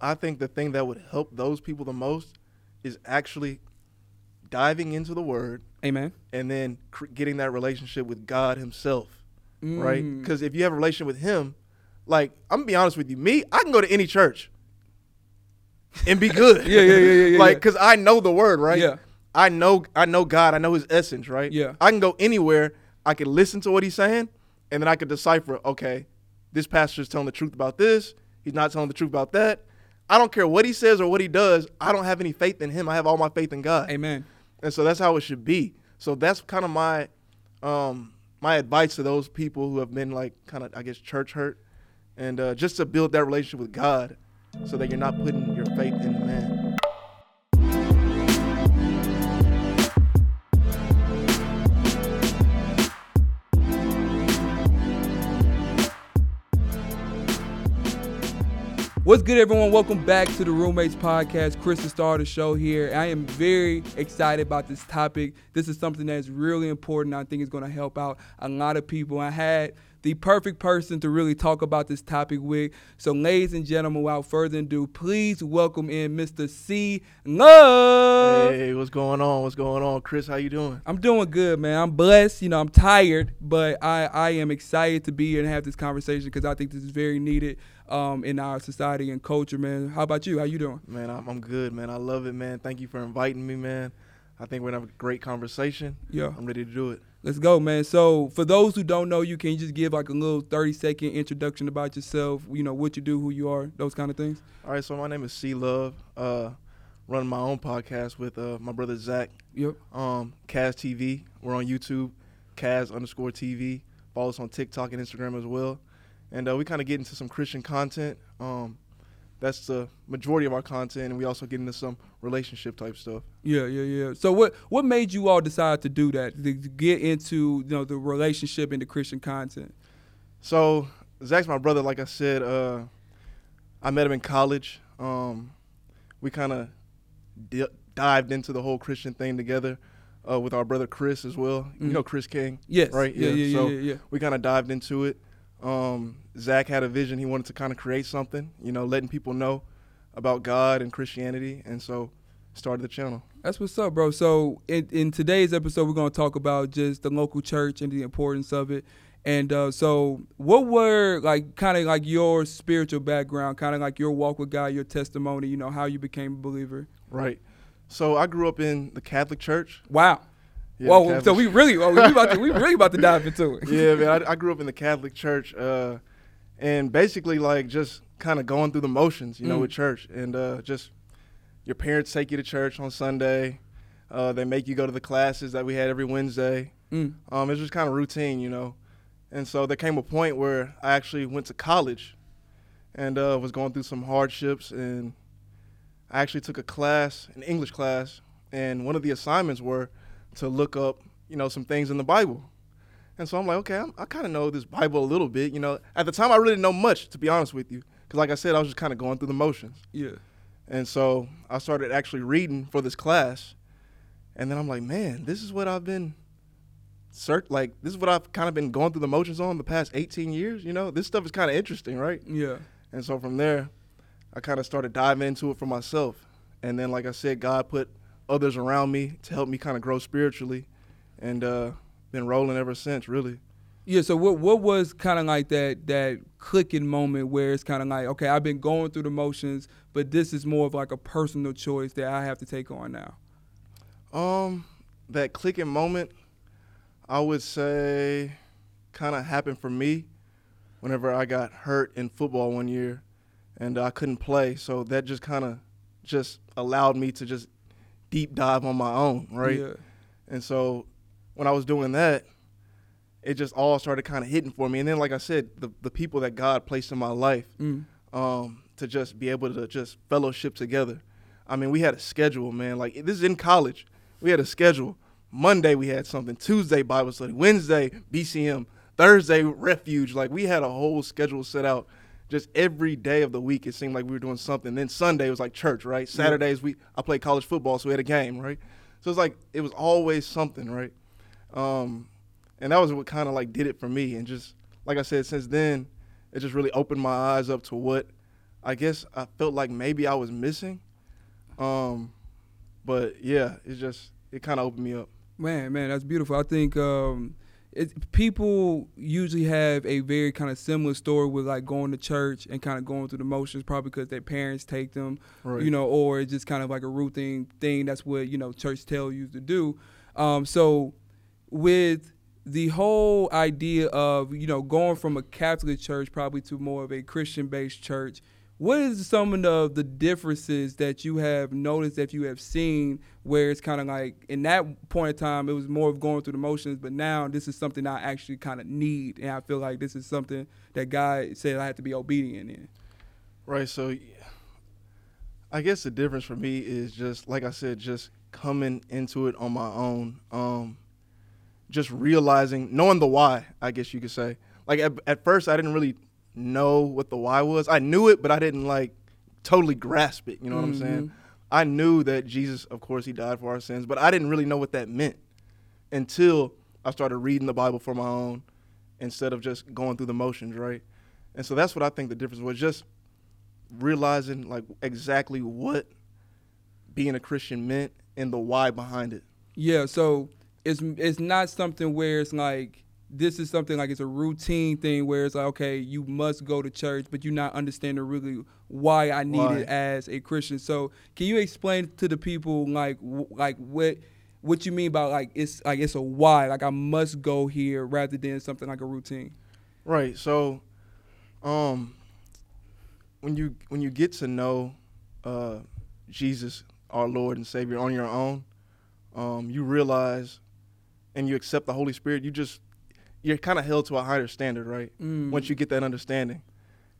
I think the thing that would help those people the most is actually diving into the Word Amen. and then cr- getting that relationship with God Himself, right? Mm. Because if you have a relationship with Him, like I'm gonna be honest with you, me, I can go to any church and be good. Yeah, yeah, yeah, yeah, yeah, like because I know the Word, right? Yeah. I know, I know God. I know His essence, right? Yeah. I can go anywhere. I can listen to what He's saying, and then I can decipher. Okay, this pastor is telling the truth about this. He's not telling the truth about that. I don't care what he says or what he does. I don't have any faith in him. I have all my faith in God. Amen. And so that's how it should be. So that's kind of my um my advice to those people who have been like kind of I guess church hurt and uh, just to build that relationship with God so that you're not putting your faith in What's good, everyone? Welcome back to the Roommates Podcast. Chris the Star of the show here. I am very excited about this topic. This is something that's really important. I think it's going to help out a lot of people. I had the perfect person to really talk about this topic with. So, ladies and gentlemen, without further ado, please welcome in Mr. C. Love. Hey, what's going on? What's going on, Chris? How you doing? I'm doing good, man. I'm blessed. You know, I'm tired, but I, I am excited to be here and have this conversation because I think this is very needed um, in our society and culture, man. How about you? How you doing? Man, I'm, I'm good, man. I love it, man. Thank you for inviting me, man. I think we're gonna have a great conversation. Yeah. I'm ready to do it. Let's go, man. So, for those who don't know you, can you just give like a little 30 second introduction about yourself? You know, what you do, who you are, those kind of things? All right, so my name is C Love. Uh, running my own podcast with uh, my brother Zach. Yep. Um, Kaz TV. We're on YouTube. Kaz underscore TV. Follow us on TikTok and Instagram as well. And uh, we kind of get into some Christian content. Um, that's the majority of our content, and we also get into some relationship type stuff. Yeah, yeah, yeah. So, what what made you all decide to do that? To get into you know the relationship and the Christian content? So Zach's my brother. Like I said, uh, I met him in college. Um, we kind of di- dived into the whole Christian thing together uh, with our brother Chris as well. You Mhm. know Chris King, Yes. right? Yeah, yeah, yeah, so yeah, yeah. we kind of dived into it. Um, Zach had a vision. He wanted to kind of create something, you know, letting people know about God and Christianity, and so started the channel. That's what's up, bro. So in, in today's episode, we're gonna talk about just the local church and the importance of it. And uh, so, what were like kind of like your spiritual background, kind of like your walk with God, your testimony? You know, how you became a believer. Right. So I grew up in the Catholic Church. Wow. Yeah, Whoa. So we really, oh, we about to, we really about to dive into it. yeah, man. I, I grew up in the Catholic Church, uh, and basically like just kind of going through the motions, you know, Mm. with church, and uh, just your parents take you to church on Sunday. Uh, they make you go to the classes that we had every Wednesday. Mm. Um, it's just kind of routine, you know. And so there came a point where I actually went to college, and uh, was going through some hardships, and I actually took a class, an English class, and one of the assignments were to look up, you know, some things in the Bible. And so I'm like, okay, I'm, I kind of know this Bible a little bit. You know, at the time I really didn't know much, to be honest with you, because like I said, I was just kind of going through the motions. Yeah. And so I started actually reading for this class, and then I'm like, man, this is what I've been, cert like this is what I've kind of been going through the motions on the past 18 years. You know, this stuff is kind of interesting, right? Yeah. And so from there, I kind of started diving into it for myself. And then, like I said, God put others around me to help me kind of grow spiritually, and uh, been rolling ever since, really. Yeah. So what what was kind of like that that clicking moment where it's kind of like okay, I've been going through the motions, but this is more of like a personal choice that I have to take on now. Um, that clicking moment, I would say, kind of happened for me whenever I got hurt in football one year, and I couldn't play. So that just kind of just allowed me to just deep dive on my own, right? Yeah. And so when I was doing that, it just all started kind of hitting for me. And then, like I said, the the people that God placed in my life, Mm. um, to just be able to just fellowship together. I mean, we had a schedule, man. Like this is in college. We had a schedule. Monday we had something. Tuesday Bible study. Wednesday BCM. Thursday refuge. Like we had a whole schedule set out. Just every day of the week, it seemed like we were doing something. Then Sunday was like church, right? Saturdays we I played college football, so we had a game, right? So it's like it was always something, right? Um, and that was what kind of like did it for me. And just like I said, since then, it just really opened my eyes up to what I guess I felt like maybe I was missing. Um, but yeah, it's just it kind of opened me up. Man, man, that's beautiful. I think um, it, people usually have a very kind of similar story with like going to church and kind of going through the motions, probably because their parents take them, Right. you know, or it's just kind of like a routine thing. That's what you know church tell you to do. Um, so with the whole idea of you know going from a Catholic church probably to more of a Christian based church, what is some of the, differences that you have noticed that you have seen where it's kind of like in that point in time it was more of going through the motions, but now this is something I actually kind of need, and I feel like this is something that God said I have to be obedient in. Right. So I guess the difference for me is just like I said, just coming into it on my own. Um, just realizing, knowing the why. I guess you could say. Like at, at first, I didn't really know what the why was. I knew it, but I didn't like totally grasp it. You know what I'm saying? Mhm. I knew that Jesus, of course, he died for our sins, but I didn't really know what that meant until I started reading the Bible for my own instead of just going through the motions, right? And so that's what I think the difference was just realizing like exactly what being a Christian meant and the why behind it. Yeah, so it's it's not something where it's like this is something like it's a routine thing where it's like okay, you must go to church, but you're not understanding really why I need Why. it as a Christian. So can you explain to the people like w- like what what you mean by like it's like it's a why like I must go here rather than something like a routine. Right. So, um, when you when you get to know uh, Jesus, our Lord and Savior, on your own, um, you realize, and you accept the Holy Spirit. You just you're kind of held to a higher standard, right? Mm. Once you get that understanding,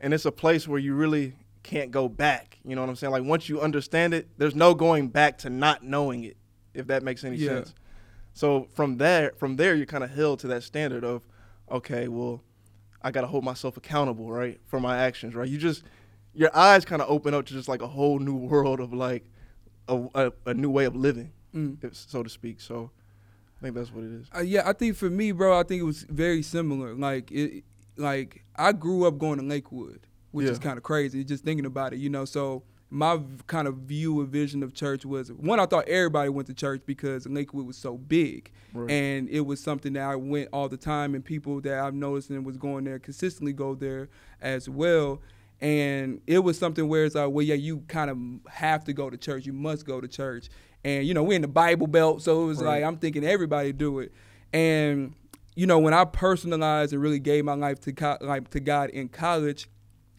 and it's a place where you really can't go back. You know what I'm saying? Like once you understand it, there's no going back to not knowing it. If that makes any Yeah. sense. So from there, from there, you're kind of held to that standard of, okay, well, I got to hold myself accountable, right, for my actions, right? You just, your eyes kind of open up to just like a whole new world of like a, a, a new way of living, Mm. if, so to speak. So I think that's what it is. Uh, yeah, I think for me, bro, I think it was very similar. Like it, like I grew up going to Lakewood, which is kind of crazy. Just thinking about it, you know. So my v- kind of view and vision of church was one. I thought everybody went to church because Lakewood was so big, Right. and it was something that I went all the time, and people that I've noticed and was going there consistently go there as well. And it was something where it's like, well, yeah, you kind of have to go to church. You must go to church. And you know, we're in the Bible Belt, so it was Right. like I'm thinking everybody do it. And you know, when I personalized and really gave my life to co- like to God in college,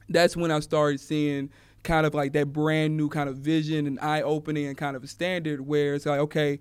that's when I started seeing kind of like that brand new kind of vision and eye opening and kind of a standard where it's like, okay,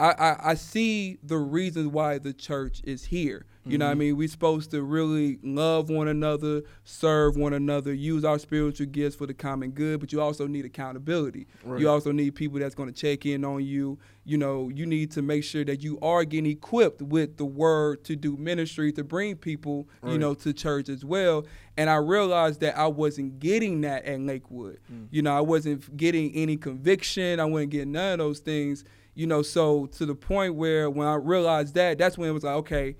I, I, I see the reasons why the church is here. You know what I mm-hmm. mean? We're supposed to really love one another, serve one another, use our spiritual gifts for the common good, but you also need accountability. Right. You also need people that's going to check in on you. You know, you need to make sure that you are getting equipped with the word to do ministry, to bring people, you know, to church as well. And I realized that I wasn't getting that at Lakewood. Mm. You know, I wasn't getting any conviction. I wasn't getting none of those things. You know, so to the point where when I realized that, that's when it was like, okay,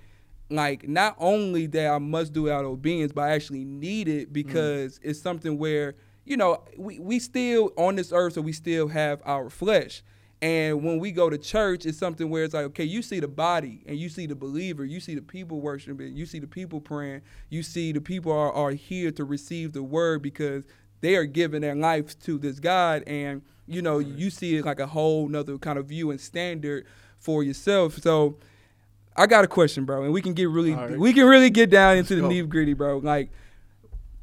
like not only that I must do it out of obedience, but I actually need it mm. because it's something where, you know, we, we still on this earth, so we still have our flesh. And when we go to church, it's something where it's like, okay, you see the body and you see the believer, you see the people worshiping, you see the people praying, you see the people are, are here to receive the word because they are giving their lives to this God. And, you know, you see it like a whole nother kind of view and standard for yourself. So I got a question, bro, and we can get really All right. we can really get down into the go. nitty gritty, bro. Like,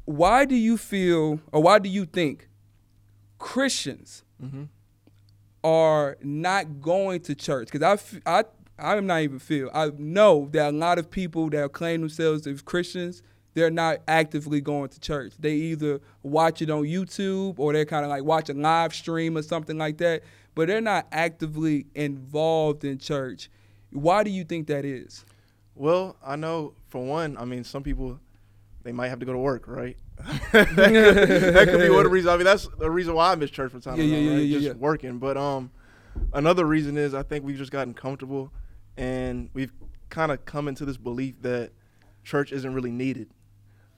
why do you feel or why do you think Christians Mm-hmm. are not going to church because I I I'm not even feel I know that a lot of people that claim themselves as Christians they're not actively going to church. They either watch it on YouTube or they're kind of like watch a live stream or something like that, but they're not actively involved in church. Why do you think that is? Well, I know for one, I mean, some people they might have to go to work, right? that, could, that could be one of the reasons. I mean, that's the reason why I miss church from time Yeah, to yeah, time, yeah, right? yeah, just working. But um, another reason is I think we've just gotten comfortable, and we've kind of come into this belief that church isn't really needed.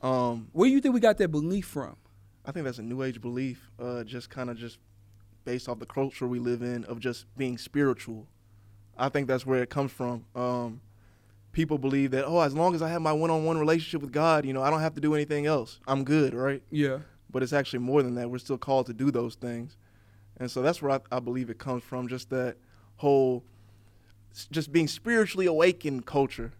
Um, Where do you think we got that belief from? I think that's a new age belief, uh, just kind of just based off the culture we live in of just being spiritual. I think that's where it comes from. Um, people believe that oh, as long as I have my one-on-one relationship with God, you know, I don't have to do anything else. I'm good, right? Yeah. But it's actually more than that. We're still called to do those things, and so that's where I, I believe it comes from. Just that whole, just being spiritually awakened culture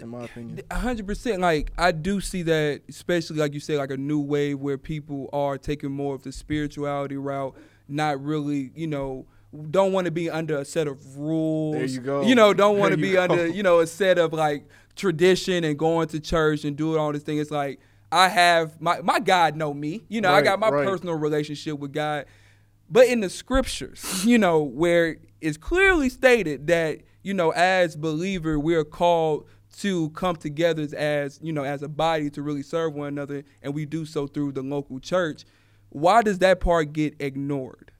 in my opinion. hundred percent. Like I do see that, especially like you say, like a new wave where people are taking more of the spirituality route, not really, you know, don't want to be under a set of rules. There you go. You know, don't want to be you under, you know, a set of like tradition and going to church and doing all this thing. It's like I have my my God know me. You know, I got my right. personal relationship with God. But in the scriptures, you know, where it's clearly stated that, you know, as believer, we are called to come together as, you know, as a body to really serve one another, and we do so through the local church. Why does that part get ignored?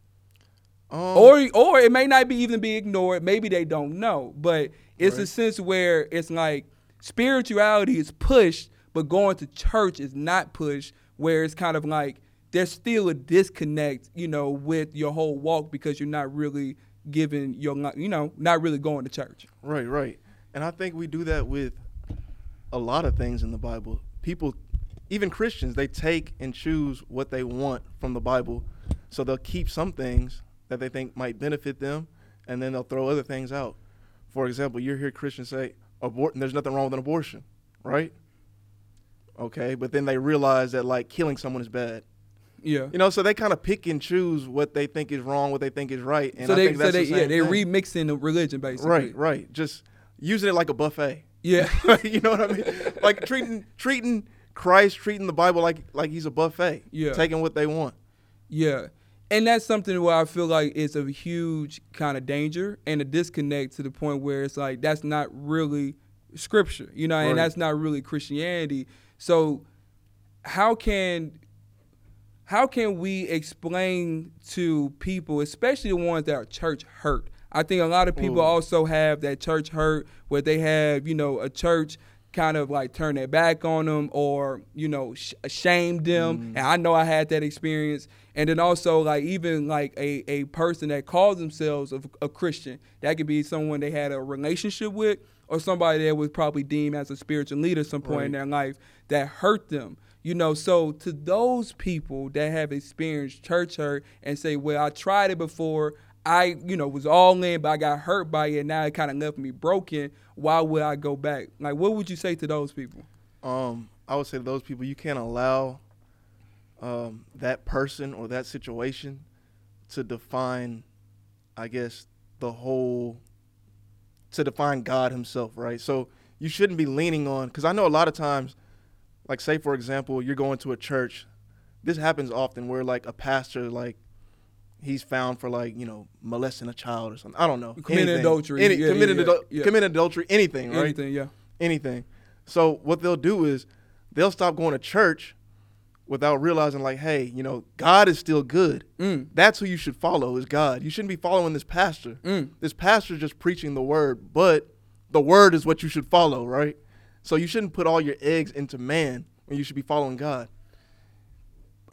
Um, Or or it may not be even be ignored. Maybe they don't know. But it's a sense where it's like spirituality is pushed, but going to church is not pushed, where it's kind of like there's still a disconnect, you know, with your whole walk because you're not really giving your you know, not really going to church. Right, right. And I think we do that with a lot of things in the Bible. People, even Christians, they take and choose what they want from the Bible. So they'll keep some things that they think might benefit them, and then they'll throw other things out. For example, you hear Christians say, abort, there's nothing wrong with an abortion, right? Okay, but then they realize that like killing someone is bad. Yeah. You know, so they kind of pick and choose what they think is wrong, what they think is right. And so I they think so that's they the yeah, they're thing. remixing the religion basically. Right, right. Just using it like a buffet. Yeah. you know what I mean? Like treating treating Christ, treating the Bible like like he's a buffet. Yeah. Taking what they want. Yeah. And that's something where I feel like it's a huge kind of danger and a disconnect to the point where it's like that's not really scripture, you know, Right. and that's not really Christianity. So how can how can we explain to people, especially the ones that are church hurt? I think a lot of people Ooh. also have that church hurt where they have, you know, a church kind of like turn their back on them or, you know, sh- shame them. Mm. And I know I had that experience. And then also like even like a, a person that calls themselves a, a Christian, that could be someone they had a relationship with or somebody that was probably deemed as a spiritual leader at some point in their life that hurt them. You know, so to those people that have experienced church hurt and say, "Well, I tried it before. I, you know, was all in, but I got hurt by it. And now it kind of left me broken. Why would I go back? Like, what would you say to those people? Um, I would say to those people, you can't allow um, that person or that situation to define, I guess, the whole, to define God Himself, right? So you shouldn't be leaning on, because I know a lot of times, like, say, for example, you're going to a church. This happens often where, like, a pastor, like, he's found for, like, you know, molesting a child or something. I don't know. Committing adultery. Any, Yeah, yeah, committing, yeah, adul- yeah. committing adultery, anything, right? Anything, yeah. anything. So what they'll do is they'll stop going to church without realizing like, hey, you know, God is still good. Mm. That's who you should follow is God. You shouldn't be following this pastor. Mm. This pastor just preaching the word, but the word is what you should follow, right? So you shouldn't put all your eggs into man when you should be following God.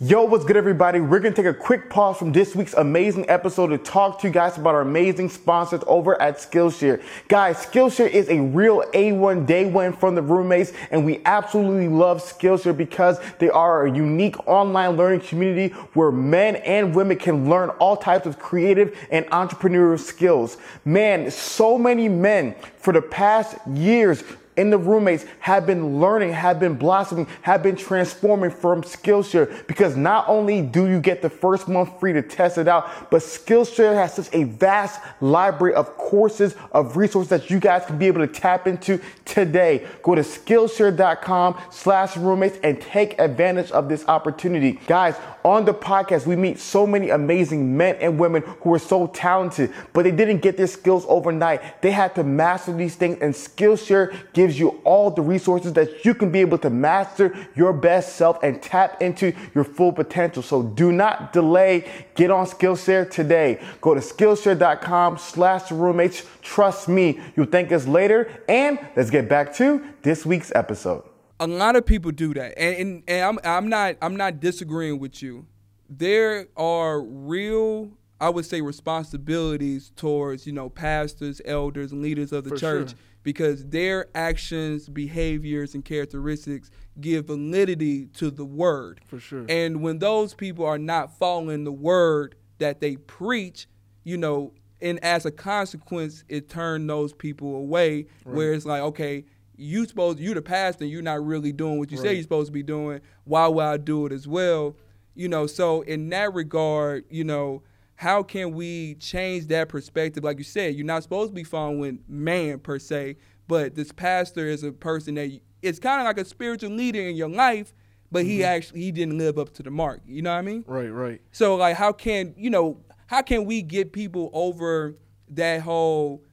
Yo, what's good, everybody? We're gonna take a quick pause from this week's amazing episode to talk to you guys about our amazing sponsors over at Skillshare. Guys, Skillshare is a real A1 day one from the roommates, and we absolutely love Skillshare because they are a unique online learning community where men and women can learn all types of creative and entrepreneurial skills. Man, so many men for the past years in the roommates have been learning, have been blossoming, have been transforming from Skillshare because not only do you get the first month free to test it out, but Skillshare has such a vast library of courses, of resources that you guys can be able to tap into today. Go to Skillshare.com slash roommates and take advantage of this opportunity. Guys, on the podcast, we meet so many amazing men and women who are so talented, but they didn't get their skills overnight. They had to master these things, and Skillshare gives you all the resources that you can be able to master your best self and tap into your full potential. So do not delay. Get on Skillshare today. Go to Skillshare.com slash roommates. Trust me, you'll thank us later. And let's get back to this week's episode. a lot of people do that, and, and and I'm I'm not I'm not disagreeing with you. There are real, I would say, responsibilities towards you know pastors, elders, and leaders of the For church sure. Because their actions, behaviors, and characteristics give validity to the word. For sure. And when those people are not following the word that they preach, you know, and as a consequence, it turned those people away. Where it's like, okay, you supposed you the pastor, you're not really doing what you say you're supposed to be doing. Why would I do it as well? You know, so in that regard, you know, how can we change that perspective? Like you said, you're not supposed to be following man per se, but this pastor is a person that you, it's kind of like a spiritual leader in your life, but he mm-hmm. actually he didn't live up to the mark. You know what I mean? Right, right. So like, how can you know? How can we get people over that whole?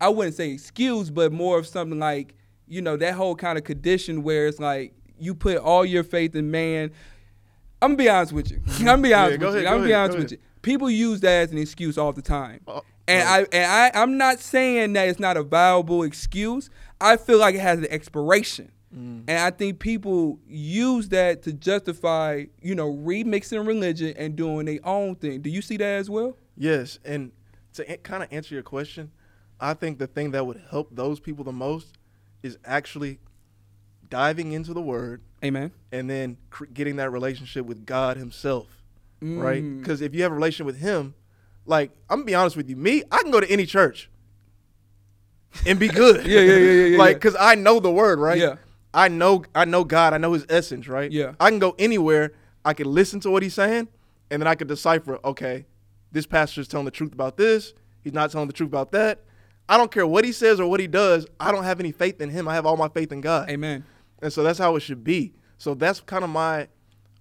I wouldn't say excuse, but more of something like you know that whole kind of condition where it's like you put all your faith in man. I'm gonna be honest with you. I'm gonna be honest Yeah, go with you. I'm gonna be ahead, honest go with you. People use that as an excuse all the time. Uh, And right. I and I I'm not saying that it's not a viable excuse. I feel like it has an expiration. Mm. And I think people use that to justify, you know, remixing religion and doing their own thing. Do you see that as well? Yes, and to kind of answer your question, I think the thing that would help those people the most is actually diving into the Word Amen. and then cr- getting that relationship with God Himself, right? Mm. Because if you have a relationship with Him, like I'm gonna be honest with you, me, I can go to any church and be good. Yeah, yeah, yeah, yeah, yeah, like, because I know the Word, right? Yeah. I know, I know God. I know His essence, right? Yeah. I can go anywhere. I can listen to what He's saying, and then I can decipher. Okay, this pastor is telling the truth about this. He's not telling the truth about that. I don't care what he says or what he does. I don't have any faith in him. I have all my faith in God. Amen. And so that's how it should be. So that's kind of my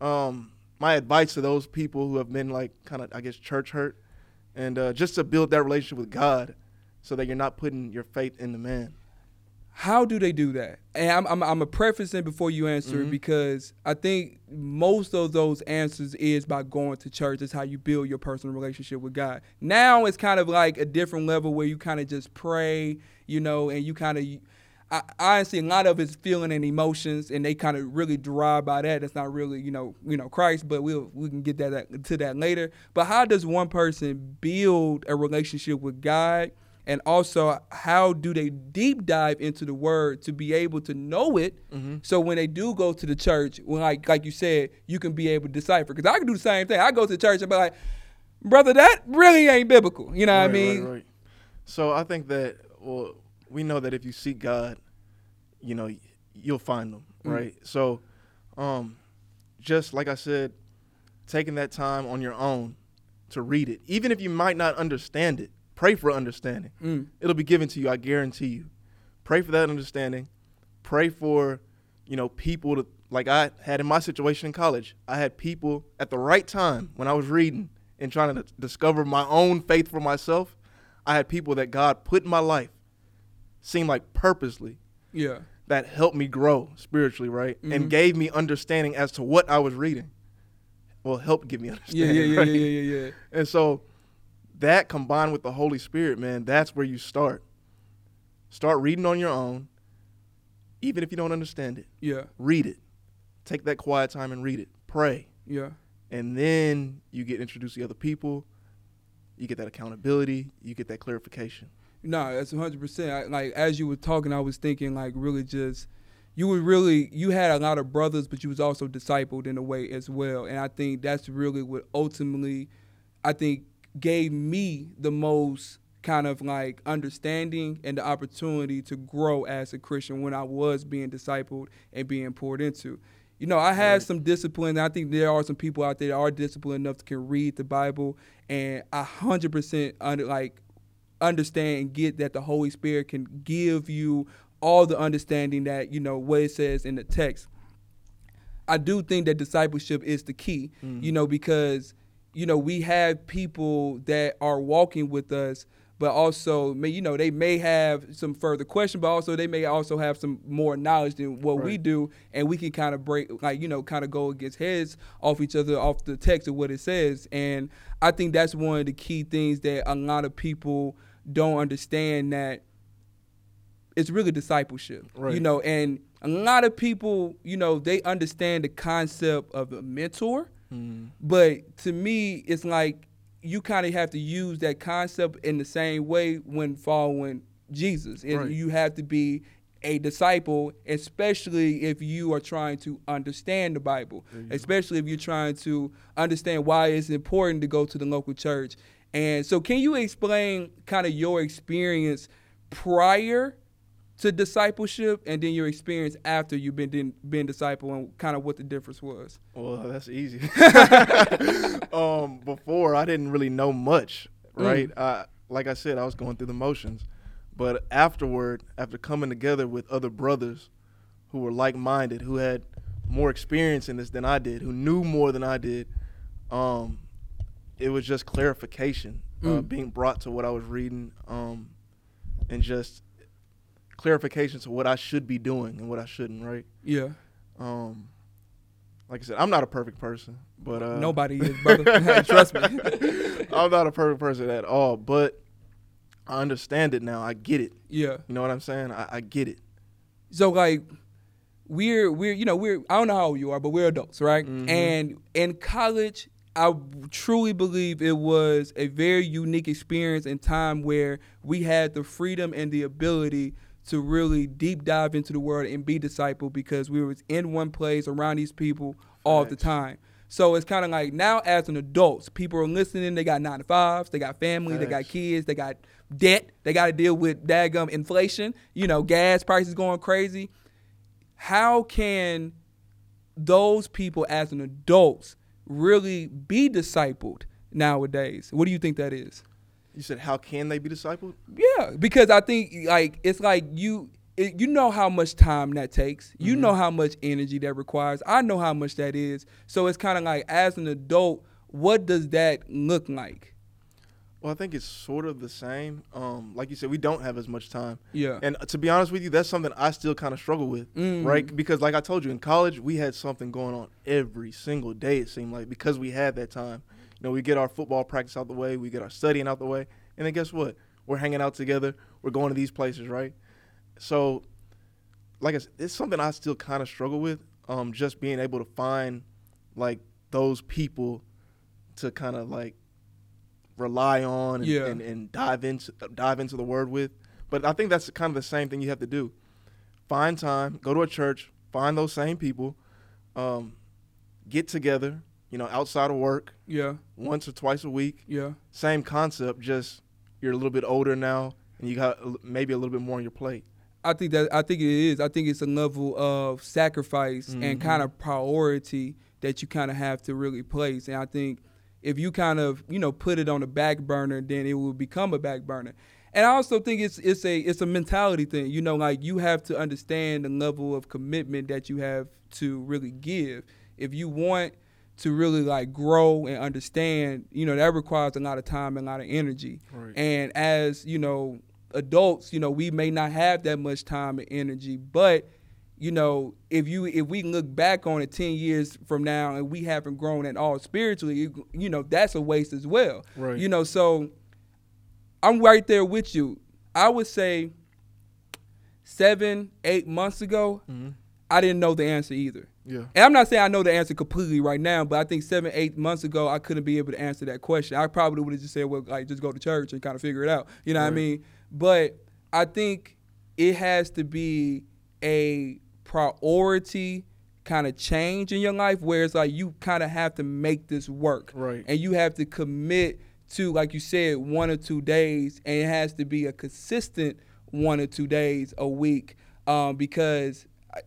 um my advice to those people who have been like kind of I guess church hurt and uh, just to build that relationship with God so that you're not putting your faith in the man. How do they do that? And I'm I'm, I'm a prefacing before you answer Mm-hmm. because I think most of those answers is by going to church. Is how you build your personal relationship with God. Now it's kind of like a different level where you kind of just pray, you know, and you kind of. I, honestly, a lot of it's feeling and emotions, and they kind of really drive by that. That's not really, you know, you know, Christ, but we'll we can get that, that to that later. But how does one person build a relationship with God? and also how do they deep dive into the word to be able to know it mm-hmm. so when they do go to the church when like like you said you can be able to decipher because i can do the same thing i go to church and be like brother that really ain't biblical you know what i mean Right, right. So I think that well, we know that if you seek God, you know, you'll find them, Mm. right? So, um, just like I said, taking that time on your own to read it, even if you might not understand it, pray for understanding. Mm. It'll be given to you. I guarantee you. Pray for that understanding. Pray for, you know, people to like I had in my situation in college. I had people at the right time when I was reading and trying to discover my own faith for myself. I had people that God put in my life, seemed like purposely, yeah that helped me grow spiritually, right? Mhm. And gave me understanding as to what I was reading. Well, helped give me yeah understanding. yeah yeah, right? yeah yeah yeah yeah And so that combined with the Holy Spirit, man, that's where you start. Start reading on your own, even if you don't understand it. yeah Read it. Take that quiet time and read it. Pray. yeah And then you get introduced to other people. You get that accountability. You get that clarification. No, that's hundred percent. Like as you were talking, I was thinking like really just you were really you had a lot of brothers, but you was also discipled in a way as well. And I think that's really what ultimately I think gave me the most kind of like understanding and the opportunity to grow as a Christian when I was being discipled and being poured into. You know, I had Right. some discipline. I think there are some people out there that are disciplined enough to can read the Bible, and I hundred percent under like understand and get that the Holy Spirit can give you all the understanding that you know what it says in the text. I do think that discipleship is the key, you mm-hmm. know, because you know we have people that are walking with us, but also may you know they may have some further question, but also they may also have some more knowledge than what we do, and we can kind of break like you know kind of go against heads off each other off the text of what it says, and I think that's one of the key things that a lot of people don't understand that it's really discipleship. You know, and a lot of people, you know, they understand the concept of a mentor, Mm. but to me, it's like you kind of have to use that concept in the same way when following Jesus. And Right. you have to be a disciple, especially if you are trying to understand the Bible, especially if you're trying to understand why it's important to go to the local church. And so, can you explain kind of your experience prior to discipleship and then your experience after you've been been, been disciple and kind of what the difference was? Well, that's easy. um, before I didn't really know much, Mm. right? I, like I said, I was going through the motions. But afterward, after coming together with other brothers who were like-minded, who had more experience in this than I did, who knew more than I did, um, it was just clarification uh, Mm. being brought to what I was reading, um, and just clarification to what I should be doing and what I shouldn't, right? Yeah. Um, like I said, I'm not a perfect person, but uh, Nobody is, brother. Trust me. I'm not a perfect person at all, but I understand it now. I get it. yeah. You know what I'm saying? I, I get it. So like we're we're you know we're I don't know how old you are, but we're adults, right? Mhm. And in college, I truly believe it was a very unique experience and time where we had the freedom and the ability to really deep dive into the world and be disciple because we was in one place around these people all the time. So it's kind of like now as an adults, people are listening. They got nine to fives, they got family, they got kids, they got debt, they got to deal with daggum inflation. You know, gas prices going crazy. How can those people as an adults really be discipled nowadays? What do you think that is? You said, how can they be discipled? Yeah, because I think like it's like you it, you know how much time that takes. You mm-hmm. know how much energy that requires. I know how much that is. So it's kind of like as an adult, what does that look like? Well, I think it's sort of the same. Um, like you said, we don't have as much time. Yeah. And to be honest with you, that's something I still kind of struggle with, Mhm. right? Because like I told you, in college, we had something going on every single day. It seemed like because we had that time. You know, we get our football practice out the way, we get our studying out the way, and then guess what? We're hanging out together. We're going to these places, right? So, like I said, it's something I still kind of struggle with. Um, just being able to find like those people to kind of like rely on and, Yeah. and, and dive into dive into the word with. But I think that's kind of the same thing you have to do. Find time, go to a church, find those same people, um, get together, you know, outside of work, Yeah, once or twice a week. yeah. Same concept, just you're a little bit older now and you got maybe a little bit more on your plate. I think that I think it is. I think it's a level of sacrifice and Mhm. kind of priority that you kind of have to really place. And I think if you kind of you know put it on the back burner, then it will become a back burner. And I also think it's it's a it's a mentality thing. You know, like you have to understand the level of commitment that you have to really give. If you want to really like grow and understand, you know, that requires a lot of time and a lot of energy. Right. And as, you know, adults, you know, we may not have that much time and energy, but you know, if you if we look back on it 10 years from now and we haven't grown at all spiritually, you, you know, that's a waste as well. Right. You know, so I'm right there with you. I would say 7, 8 months ago, Mm-hmm. I didn't know the answer either. Yeah. And I'm not saying I know the answer completely right now, but I think seven, eight months ago, I couldn't be able to answer that question. I probably would have just said, well, like, just go to church and kind of figure it out. You know what I mean? But I think it has to be a priority kind of change in your life where it's like you kind of have to make this work. Right. And you have to commit to, like you said, one or two days, and it has to be a consistent one or two days a week um, because I,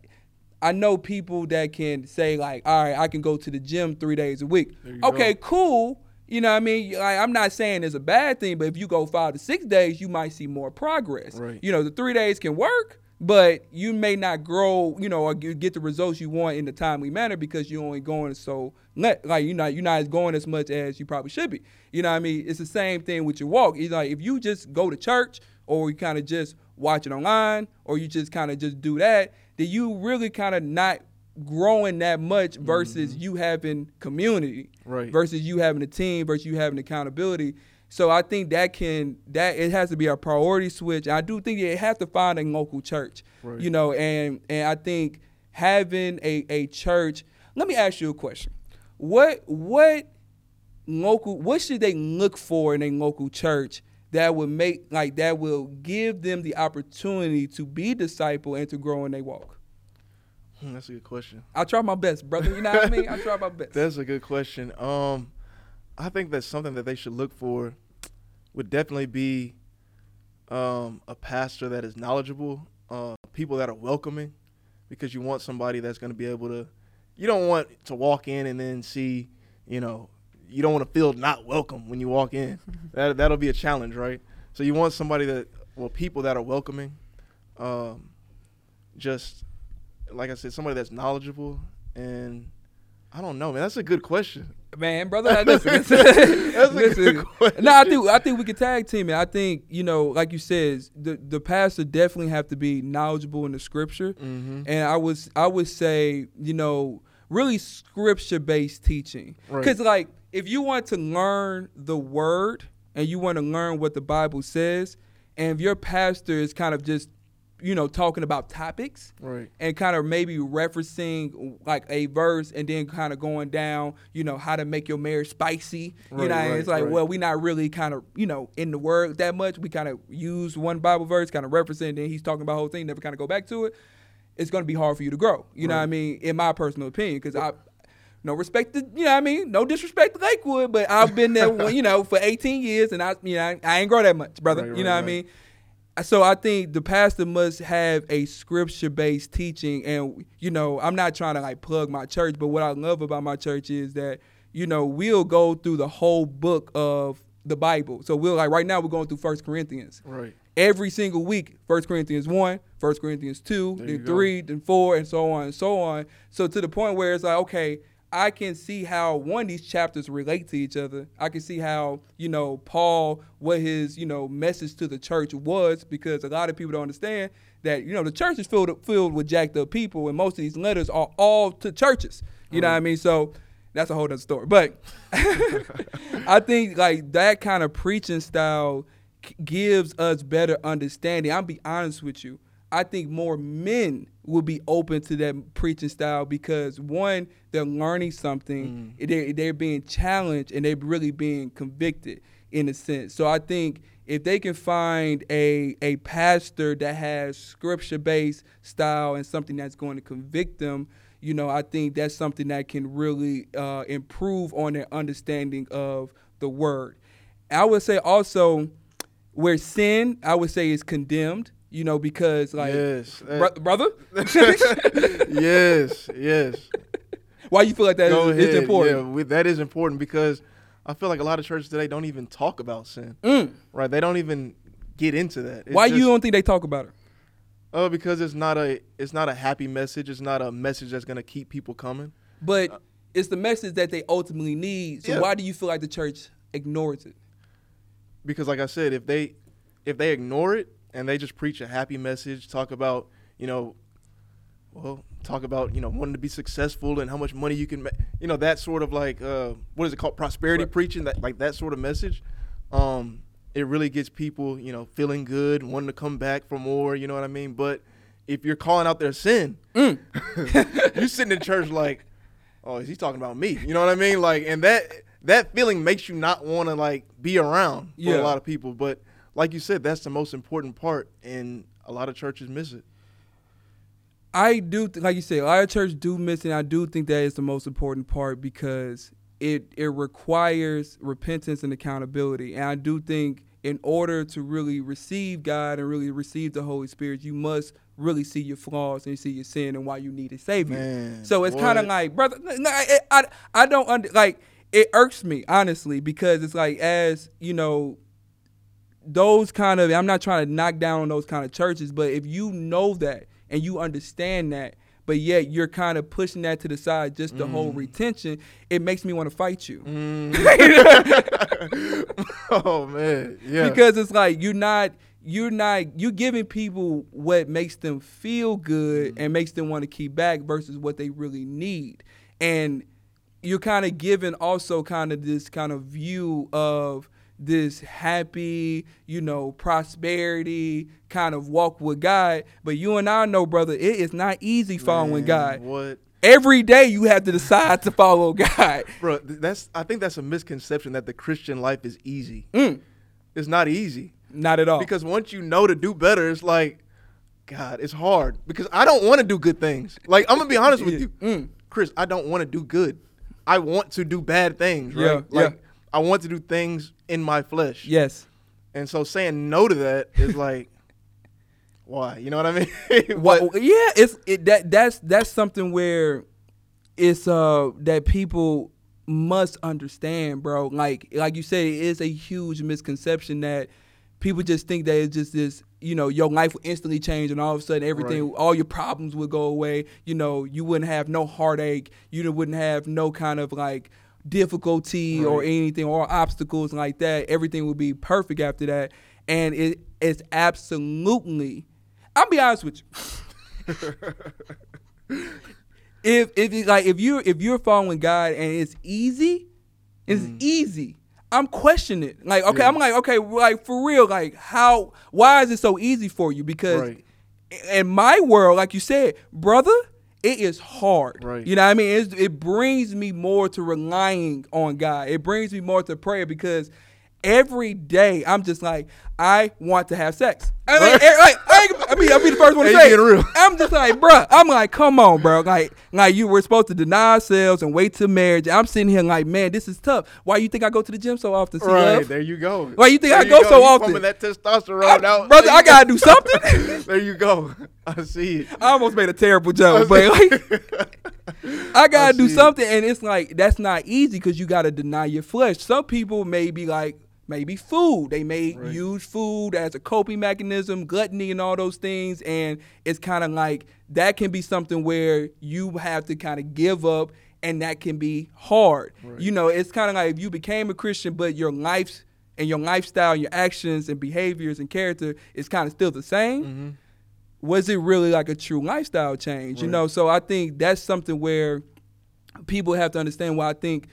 I know people that can say like, all right, I can go to the gym three days a week. Okay, go. cool. You know what I mean? Like, I'm not saying it's a bad thing, but if you go five to six days, you might see more progress. Right. You know, the three days can work, but you may not grow, you know, or get the results you want in the timely manner because you're only going so like you're not you're not as going as much as you probably should be. You know what I mean? It's the same thing with your walk. It's like if you just go to church or you kind of just watch it online or you just kind of just do that, then you really kind of not growing that much versus mm-hmm. you having community Right. versus you having a team versus you having accountability. So I think that can that it has to be a priority switch. I do think it has to find a local church. Right. You know, and and I think having a, a church. Let me ask you a question. What what local what should they look for in a local church that would make like that will give them the opportunity to be disciple and to grow in their walk? Hmm, That's a good question. I try my best, brother. You know what I mean? I try my best. That's a good question. Um, I think that something that they should look for. Would definitely be um, a pastor that is knowledgeable, uh, people that are welcoming, because you want somebody that's going to be able to. You don't want to walk in and then see, you know, you don't want to feel not welcome when you walk in. that that'll be a challenge, right? So you want somebody that, well, people that are welcoming, um, just like I said, somebody that's knowledgeable and. I don't know, man. That's a good question. Man, brother, listen, That's listen, listen. No, I think I think we could tag team it. I think you know, like you said, the the pastor definitely have to be knowledgeable in the scripture, Mm-hmm. and I was I would say you know really scripture based teaching Right. because like if you want to learn the word and you want to learn what the Bible says, and if your pastor is kind of just you know talking about topics Right. and kind of maybe referencing like a verse and then kind of going down, you know, how to make your marriage spicy. You know, right, it's like, right. well, we not really kind of, you know, in the word that much. We kind of use one Bible verse, kind of reference it, and then he's talking about the whole thing, never kind of go back to it. It's going to be hard for you to grow. You know what I mean? In my personal opinion, because I. No respect to, you know what I mean? No disrespect to Lakewood, but I've been there, you know, for 18 years and I, you know, I, ain't grow that much, brother. Right, you know right, what I mean? So I think the pastor must have a scripture based teaching and you know I'm not trying to like plug my church but what I love about my church is that you know we'll go through the whole book of the Bible so we'll like right now we're going through First Corinthians Right. every single week First Corinthians 1 First Corinthians 2 There then go. 3 then 4 and so on and so on so to the point where it's like okay I can see how one of these chapters relate to each other. I can see how, you know, Paul, what his, you know, message to the church was, because a lot of people don't understand that, you know, the church is filled filled with jacked up people, and most of these letters are all to churches. You know what I mm. mean? So that's a whole other story. But I think like that kind of preaching style gives us better understanding. I'll be honest with you. I think more men will be open to that preaching style because one, they're learning something, they're, they're being challenged, and they're really being convicted in a sense. So I think if they can find a a pastor that has scripture based style and something that's going to convict them, you know, I think that's something that can really uh, improve on their understanding of the word. I would say also where sin, I would say, is condemned. You know, because like, yes. bro- brother, yes. Yes. why you feel like that is, is important? Yeah, we, that is important because I feel like a lot of churches today don't even talk about sin. Mm. Right? They don't even get into that. It's Why you don't think they talk about it? Oh, because it's not a it's not a happy message. It's not a message that's gonna keep people coming. But it's the message that they ultimately need. So Yeah. why do you feel like the church ignores it? because like I said, if they if they ignore it and they just preach a happy message, talk about you know, well, talk about you know wanting to be successful and how much money you can, make, you know, that sort of like uh, what is it called, prosperity Right. preaching, that like that sort of message. Um, it really gets people you know feeling good, wanting to come back for more. You know what I mean? But if you're calling out their sin, Mm. you sitting in church like, oh, is he talking about me? You know what I mean? Like, and that that feeling makes you not want to like be around for Yeah. a lot of people. But like you said, that's the most important part, and a lot of churches miss it. I do, th- like you said, a lot of churches do miss it. And I do think that is the most important part because it it requires repentance and accountability. And I do think in order to really receive God and really receive the Holy Spirit, you must really see your flaws and see your sin and why you need a savior. Man, so it's kind of like, brother, no, I, I, I don't under, like it irks me honestly because it's like as you know those kind of I'm not trying to knock down on those kind of churches, but if you know that and you understand that, but yet you're kind of pushing that to the side just to whole retention, it makes me want to fight you. oh man, yeah. Because it's like you're not you're not you're giving people what makes them feel good Mm-hmm. and makes them want to keep back versus what they really need. And you're kind of given also kind of this kind of view of this happy, you know, prosperity kind of walk with God. But you and I know, brother, it is not easy following Man, God. What? Every day you have to decide to follow God. Bro, that's I think that's a misconception that the Christian life is easy. Mm. It's not easy. Not at all. Because once you know to do better, it's like, God, it's hard. Because I don't want to do good things. Like I'm gonna be honest with you, Mm. Chris. I don't want to do good. I want to do bad things. Right? Yeah, Like yeah. I want to do things in my flesh. yes. And so saying no to that is like, why? You know what I mean? Well, yeah, it's it, that that's that's something where it's uh that people must understand, bro. Like like you say, it is a huge misconception that people just think that it's just this, you know, your life will instantly change and all of a sudden everything, Right. all your problems would go away. You know, you wouldn't have no heartache. You wouldn't have no kind of like difficulty or anything or obstacles like that. Everything would be perfect after that. And it is absolutely I'll be honest with you. if if like if you're if you're following God and it's easy, it's mm-hmm. easy. I'm questioning it. Like, okay, Yeah. I'm like, okay, like for real, like how why is it so easy for you? Because Right. in my world, like you said, brother, it is hard. Right. You know what I mean? It's, it brings me more to relying on God. It brings me more to prayer because every day I'm just like, I want to have sex. I mean, Right. eh, like, I, I mean, I'll be the first one to say it. real. I'm just like, bruh, I'm like, come on, bro. Like, like you were supposed to deny ourselves and wait till marriage. I'm sitting here like, man, this is tough. Why you think I go to the gym so often? See, right there you go. Why you think There I go so You often? pumping that testosterone I- out, brother, I gotta do something. there you go. I see it. I almost made a terrible joke, but like, I gotta do see it. something, and it's like that's not easy because you gotta deny your flesh. Some people may be like maybe food. They may Right. use food as a coping mechanism, gluttony, and all those things, and it's kind of like that can be something where you have to kind of give up, and that can be hard. You know, it's kind of like if you became a Christian, but your life and your lifestyle, and your actions and behaviors and character is kind of still the same mm-hmm. was it really like a true lifestyle change? You know, so I think that's something where people have to understand why I think,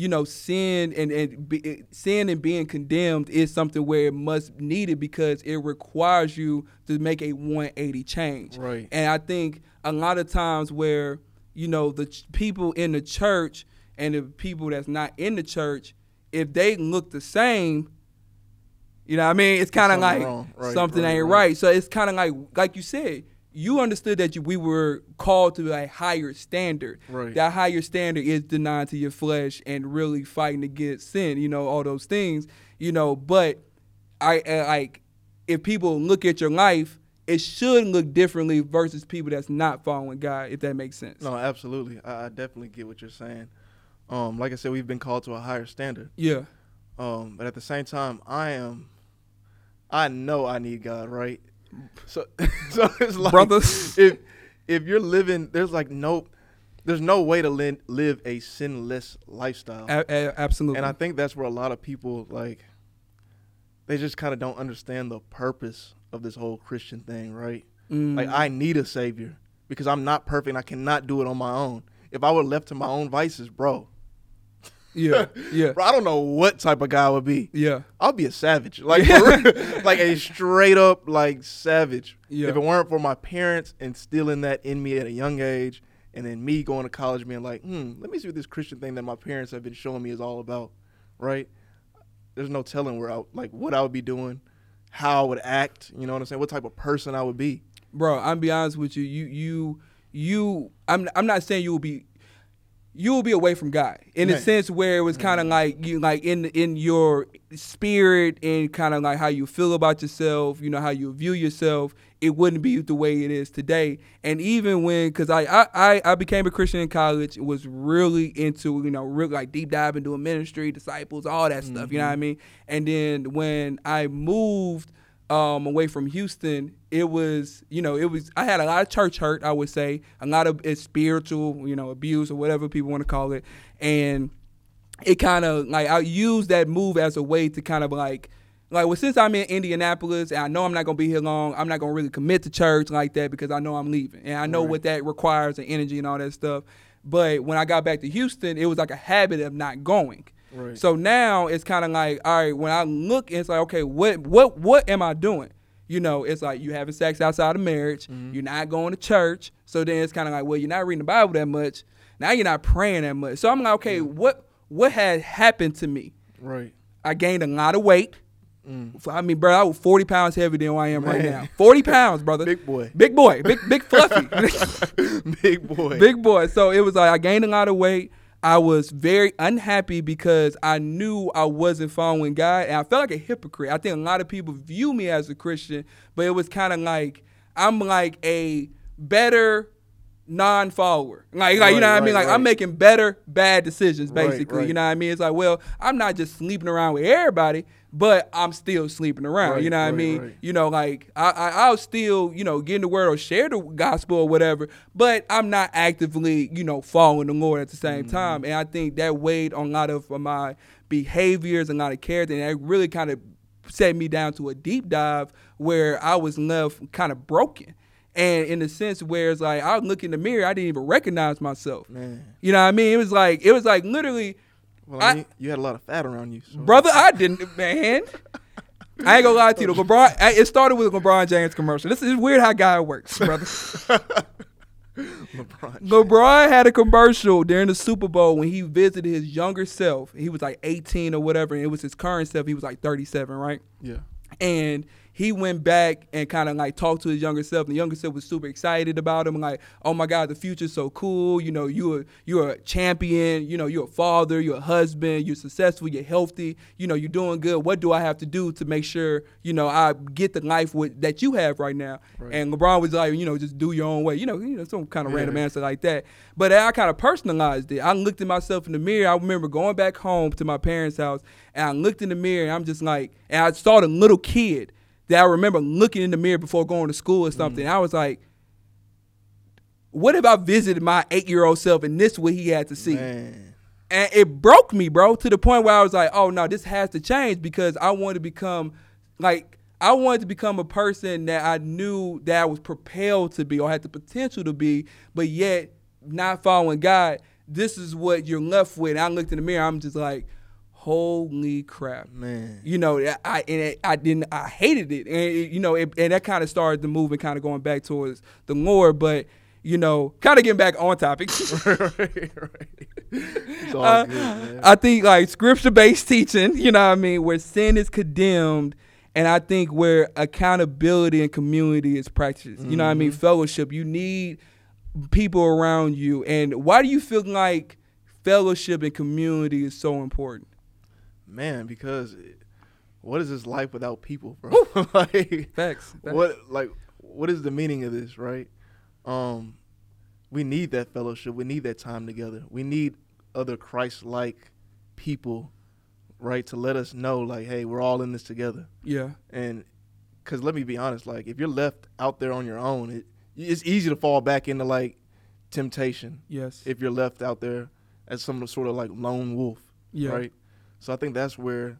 you know, sin and, and be, eh, sin and being condemned is something where it must needed because it requires you to make a 180 change. Right. And I think a lot of times where, you know, the ch- people in the church and the people that's not in the church, if they look the same, you know what I mean? It's kind of like wrong. Right, something right, ain't right. right. So it's kind of like, like you said, you understood that you, we were called to a higher standard. Right. That higher standard is denying to your flesh and really fighting against sin. You know all those things. You know, but I uh, like if people look at your life, it should look differently versus people that's not following God. If that makes sense. No, absolutely. I, I definitely get what you're saying. Um, like I said, we've been called to a higher standard. Yeah. Um, but at the same time, I am. I know I need God, right? So, so it's like, Brothers. if if you're living, there's like no, there's no way to li- live a sinless lifestyle. A- a- absolutely. And I think that's where a lot of people like they just kind of don't understand the purpose of this whole Christian thing, right? Mm. Like I need a savior because I'm not perfect and I cannot do it on my own. If I were left to my own vices, bro, yeah. Yeah. bro, I don't know what type of guy I would be. Yeah. I'll be a savage, like real. like a straight up like savage. Yeah. If it weren't for my parents instilling that in me at a young age, and then me going to college being like, hmm, let me see what this Christian thing that my parents have been showing me is all about, right? There's no telling where I like what I would be doing, how I would act. You know what I'm saying? What type of person I would be. bro i'm be honest with you you you you i'm i'm not saying you will be you will be away from god in a sense where it was kind of like you like in in your spirit and kind of like how you feel about yourself you know how you view yourself it wouldn't be the way it is today. And even when because I, I i i became a christian in college was really into you know really like deep diving doing ministry disciples all that stuff you know mm-hmm. what i mean? And then when i moved um, away from Houston, it was, you know, it was, I had a lot of church hurt, I would say, a lot of it's spiritual, you know, abuse or whatever people want to call it. And it kind of, like, I used that move as a way to kind of like, like well since I'm in Indianapolis and I know I'm not gonna be here long, I'm not gonna really commit to church like that because I know I'm leaving and I know Right. what that requires and energy and all that stuff. But when I got back to Houston, it was like a habit of not going. Right. So now it's kind of like, all right, when I look, it's like, okay, what what what am I doing? You know, it's like you having sex outside of marriage. Mm-hmm. You're not going to church. So then it's kind of like, well, you're not reading the Bible that much. Now you're not praying that much. So I'm like, okay, what what had happened to me? Right. I gained a lot of weight. I mean, bro, I was 40 pounds heavier than I am right Mm. Now. 40 pounds, brother. Big boy. Big boy. Big big fluffy. Big boy. Big boy. So it was like I gained a lot of weight. I was very unhappy because I knew I wasn't following God, and I felt like a hypocrite. I think a lot of people view me as a Christian, but it was kind of like I'm like a better non-follower. Like, like you know Right, what I mean? right, Like I'm making better bad decisions, Right, basically. You know what I mean? It's like, well, I'm not just sleeping around with everybody, but I'm still sleeping around. Right, you know what I mean? right. You know, like I, I I'll still, you know, get in the word or share the gospel or whatever, but I'm not actively, you know, following the Lord at the same Mm-hmm. time. And I think that weighed on a lot of my behaviors and a lot of character, and that really kind of set me down to a deep dive where I was left kind of broken. And in the sense where it's like I look in the mirror, I didn't even recognize myself. Man. You know what I mean? It was like it was like literally Well, I I- mean, you had a lot of fat around you. So. Brother, I didn't, man. I ain't gonna lie to you. The LeBron, I- it started with a LeBron James commercial. This is weird how God works, brother. LeBron. LeBron had a commercial during the Super Bowl when he visited his younger self. He was like 18 or whatever, and it was his current self. He was like 37, right? Yeah. and he went back and kind of like talked to his younger self. And the younger self was super excited about him, like, "Oh my God, the future's so cool! You know, you're you're a champion. You know, you're a father, you're a husband, you're successful, you're healthy. You know, you're doing good. What do I have to do to make sure you know I get the life with, that you have right now?" Right. And LeBron was like, "You know, just do your own way. You know, you know, some kind of Yeah. random answer like that." But I kind of personalized it. I looked at myself in the mirror. I remember going back home to my parents' house, and I looked in the mirror, and I'm just like, and I saw the little kid that I remember looking in the mirror before going to school or something. Mm-hmm. I was like, what if I visited my eight year old self and this what he had to see? Man. And it broke me, bro, to the point where I was like, oh no, this has to change because I want to become like I wanted to become a person that I knew that I was propelled to be or had the potential to be, but yet not following God. This is what you're left with. And I looked in the mirror, I'm just like, holy crap Man. you know, I and it, I didn't, I hated it, and it, you know, it, and that kind of started the movement, kind of going back towards the Lord, but you know, kind of getting back on topic. right, right. Uh, good. I think like scripture based teaching, you know what I mean, where sin is condemned, and I think where accountability and community is practiced. You know what I mean? Fellowship. You need people around you, and why do you feel like fellowship and community is so important? Man, because it- what is this life without people, bro? like, Facts. Facts. what like what is the meaning of this, right? Um, we need that fellowship. We need that time together. We need other Christ-like people, right, to let us know, like, hey, we're all in this together. Yeah. And because let me be honest, like, if you're left out there on your own, it it's easy to fall back into like temptation Yes. if you're left out there as some sort of like lone wolf, yeah. right? So I think that's where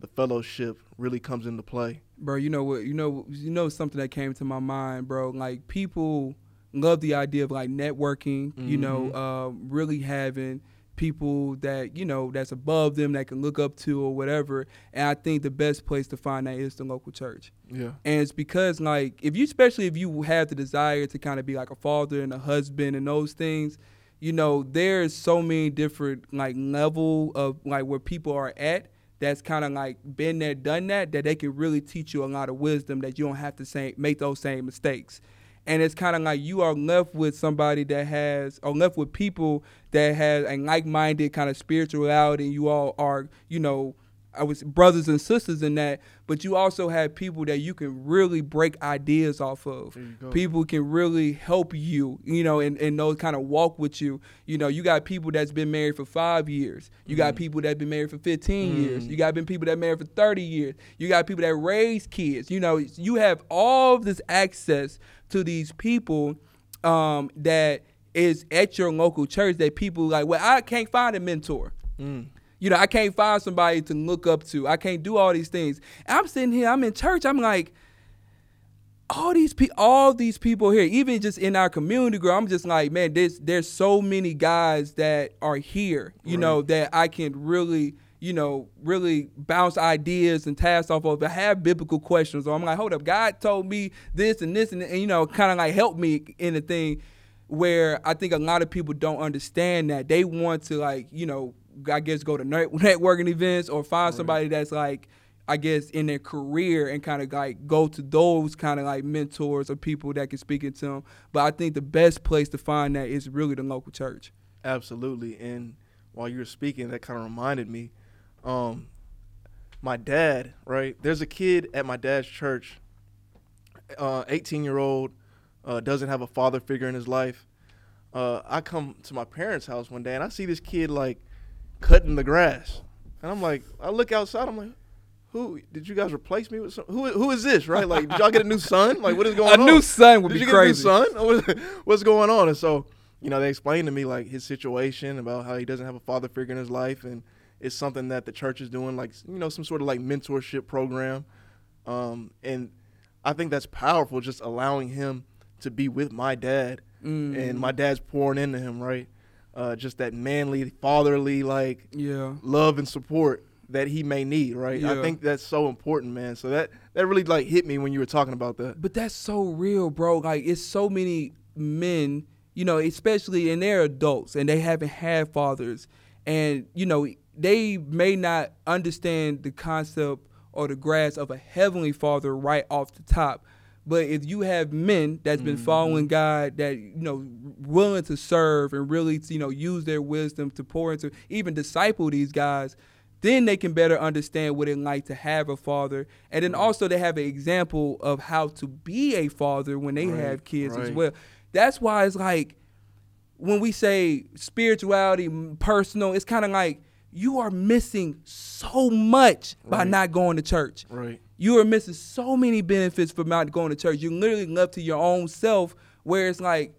the fellowship really comes into play. bro you know what you know you know something that came to my mind bro like people love the idea of like networking you know um, really having people that you know that's above them that can look up to or whatever and i think the best place to find that is the local church Yeah. and it's because like if you especially if you have the desire to kind of be like a father and a husband and those things you know there's so many different like level of like where people are at that's kind of like been there done that that they can really teach you a lot of wisdom that you don't have to say make those same mistakes. And it's kind of like you are left with somebody that has or left with people that has a like-minded kind of spirituality you all are you know I was brothers and sisters in that, but you also have people that you can really break ideas off of. There you go. People can really help you, you know, and, and those kind of walk with you. You know, you got people that's been married for five years. You got people that been married for 15 years. You got been people that married for 30 years. You got people that raise kids. You know, you have all of this access to these people um, that is at your local church that people like, well, I can't find a mentor. Mm. You know, I can't find somebody to look up to. I can't do all these things. And I'm sitting here, I'm in church, I'm like, all these people, all these people here, even just in our community group, I'm just like, man, there's there's so many guys that are here, you right. know, that I can really, you know, really bounce ideas and tasks off of. I have biblical questions, or I'm like, hold up, God told me this and this, and, and you know, kind of like help me in a thing where I think a lot of people don't understand that they want to like, you know, I guess go to networking events or find right. somebody that's like I guess in their career and kind of like go to those kind of like mentors or people that can speak into them. But I think the best place to find that is really the local church. Absolutely. And while you were speaking, that kind of reminded me, um, my dad, right? There's a kid at my dad's church, uh, 18 year old, uh, doesn't have a father figure in his life. Uh, I come to my parents' house one day and I see this kid like cutting the grass. And I'm like, I look outside, I'm like, who did you guys replace me with? Some, who who is this? Right? Like, did y'all get a new son? Like, what is going a on? A new son would did be you crazy. Get a new son? What's going on? And so, you know, they explained to me like his situation about how he doesn't have a father figure in his life, and it's something that the church is doing, like you know, some sort of like mentorship program. Um, and I think that's powerful, just allowing him to be with my dad, mm. and my dad's pouring into him, right? Uh, just that manly, fatherly, like yeah, love and support that he may need, right? Yeah. I think that's so important, man. So that that really like hit me when you were talking about that. But that's so real, bro. Like it's so many men, you know, especially and they're adults and they haven't had fathers, and you know they may not understand the concept or the grasp of a heavenly father right off the top. But if you have men that's been mm-hmm. following God, that you know, willing to serve and really, you know, use their wisdom to pour into, even disciple these guys, then they can better understand what it's like to have a father and then also they have an example of how to be a father when they right, have kids right. as well that's why it's like when we say spirituality personal it's kind of like you are missing so much right. by not going to church right you are missing so many benefits from not going to church you literally left to your own self where it's like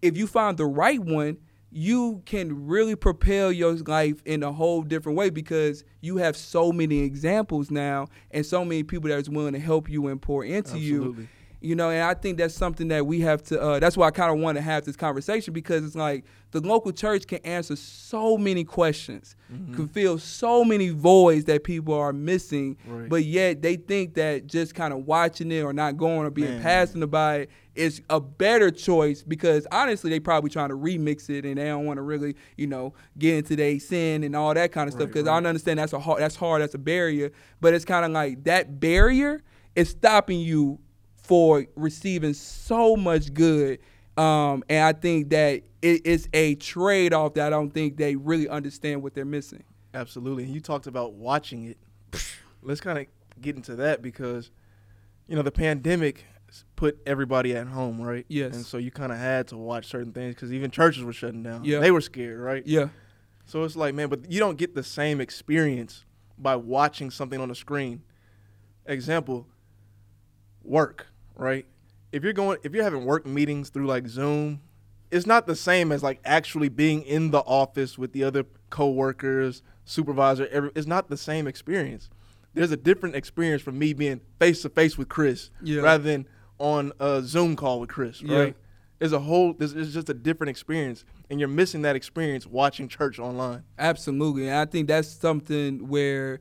if you find the right one you can really propel your life in a whole different way because you have so many examples now and so many people that is willing to help you and pour into Absolutely. you you know and i think that's something that we have to uh, that's why i kind of want to have this conversation because it's like the local church can answer so many questions mm-hmm. can fill so many voids that people are missing right. but yet they think that just kind of watching it or not going or being passionate about it is a better choice because honestly they probably trying to remix it and they don't want to really you know get into their sin and all that kind of right, stuff because right. i understand that's a hard that's hard that's a barrier but it's kind of like that barrier is stopping you for receiving so much good. Um, and I think that it, it's a trade off that I don't think they really understand what they're missing. Absolutely. And you talked about watching it. Let's kind of get into that because, you know, the pandemic put everybody at home, right? Yes. And so you kind of had to watch certain things because even churches were shutting down. Yeah. They were scared, right? Yeah. So it's like, man, but you don't get the same experience by watching something on the screen. Example, work right? If you're going, if you're having work meetings through like Zoom, it's not the same as like actually being in the office with the other coworkers, supervisor. Every, it's not the same experience. There's a different experience from me being face to face with Chris yeah. rather than on a Zoom call with Chris, right? Yeah. There's a whole, there's, it's just a different experience, and you're missing that experience watching church online. Absolutely, and I think that's something where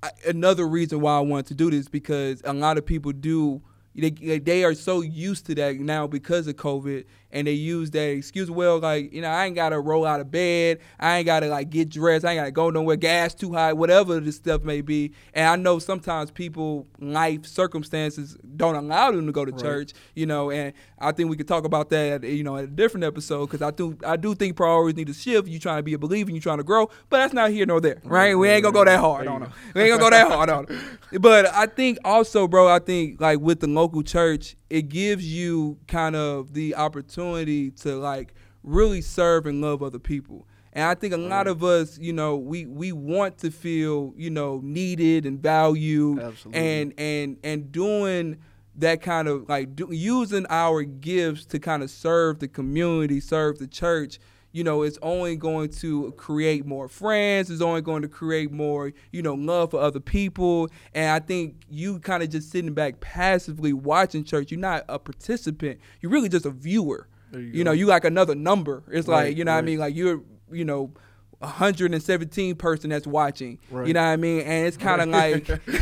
I, another reason why I wanted to do this because a lot of people do they they are so used to that now because of COVID, and they use that excuse. Well, like you know, I ain't gotta roll out of bed, I ain't gotta like get dressed, I ain't gotta go nowhere, gas too high, whatever the stuff may be. And I know sometimes people life circumstances don't allow them to go to right. church, you know. And I think we could talk about that, you know, at a different episode because I do I do think priorities need to shift. You trying to be a believer, you trying to grow, but that's not here nor there, right? right we ain't gonna go that hard on them. We ain't gonna go that hard on them. But I think also, bro, I think like with the local church, it gives you kind of the opportunity to like really serve and love other people. And I think a lot of us, you know, we we want to feel, you know, needed and valued Absolutely. and and and doing that kind of like do, using our gifts to kind of serve the community, serve the church. You know, it's only going to create more friends. It's only going to create more, you know, love for other people. And I think you kind of just sitting back passively watching church. You're not a participant. You're really just a viewer. You You, know, you like another number. It's Right, like, you know what I mean? Like you're, you know, 117 person that's watching. Right. You know what I mean? And it's kind of like you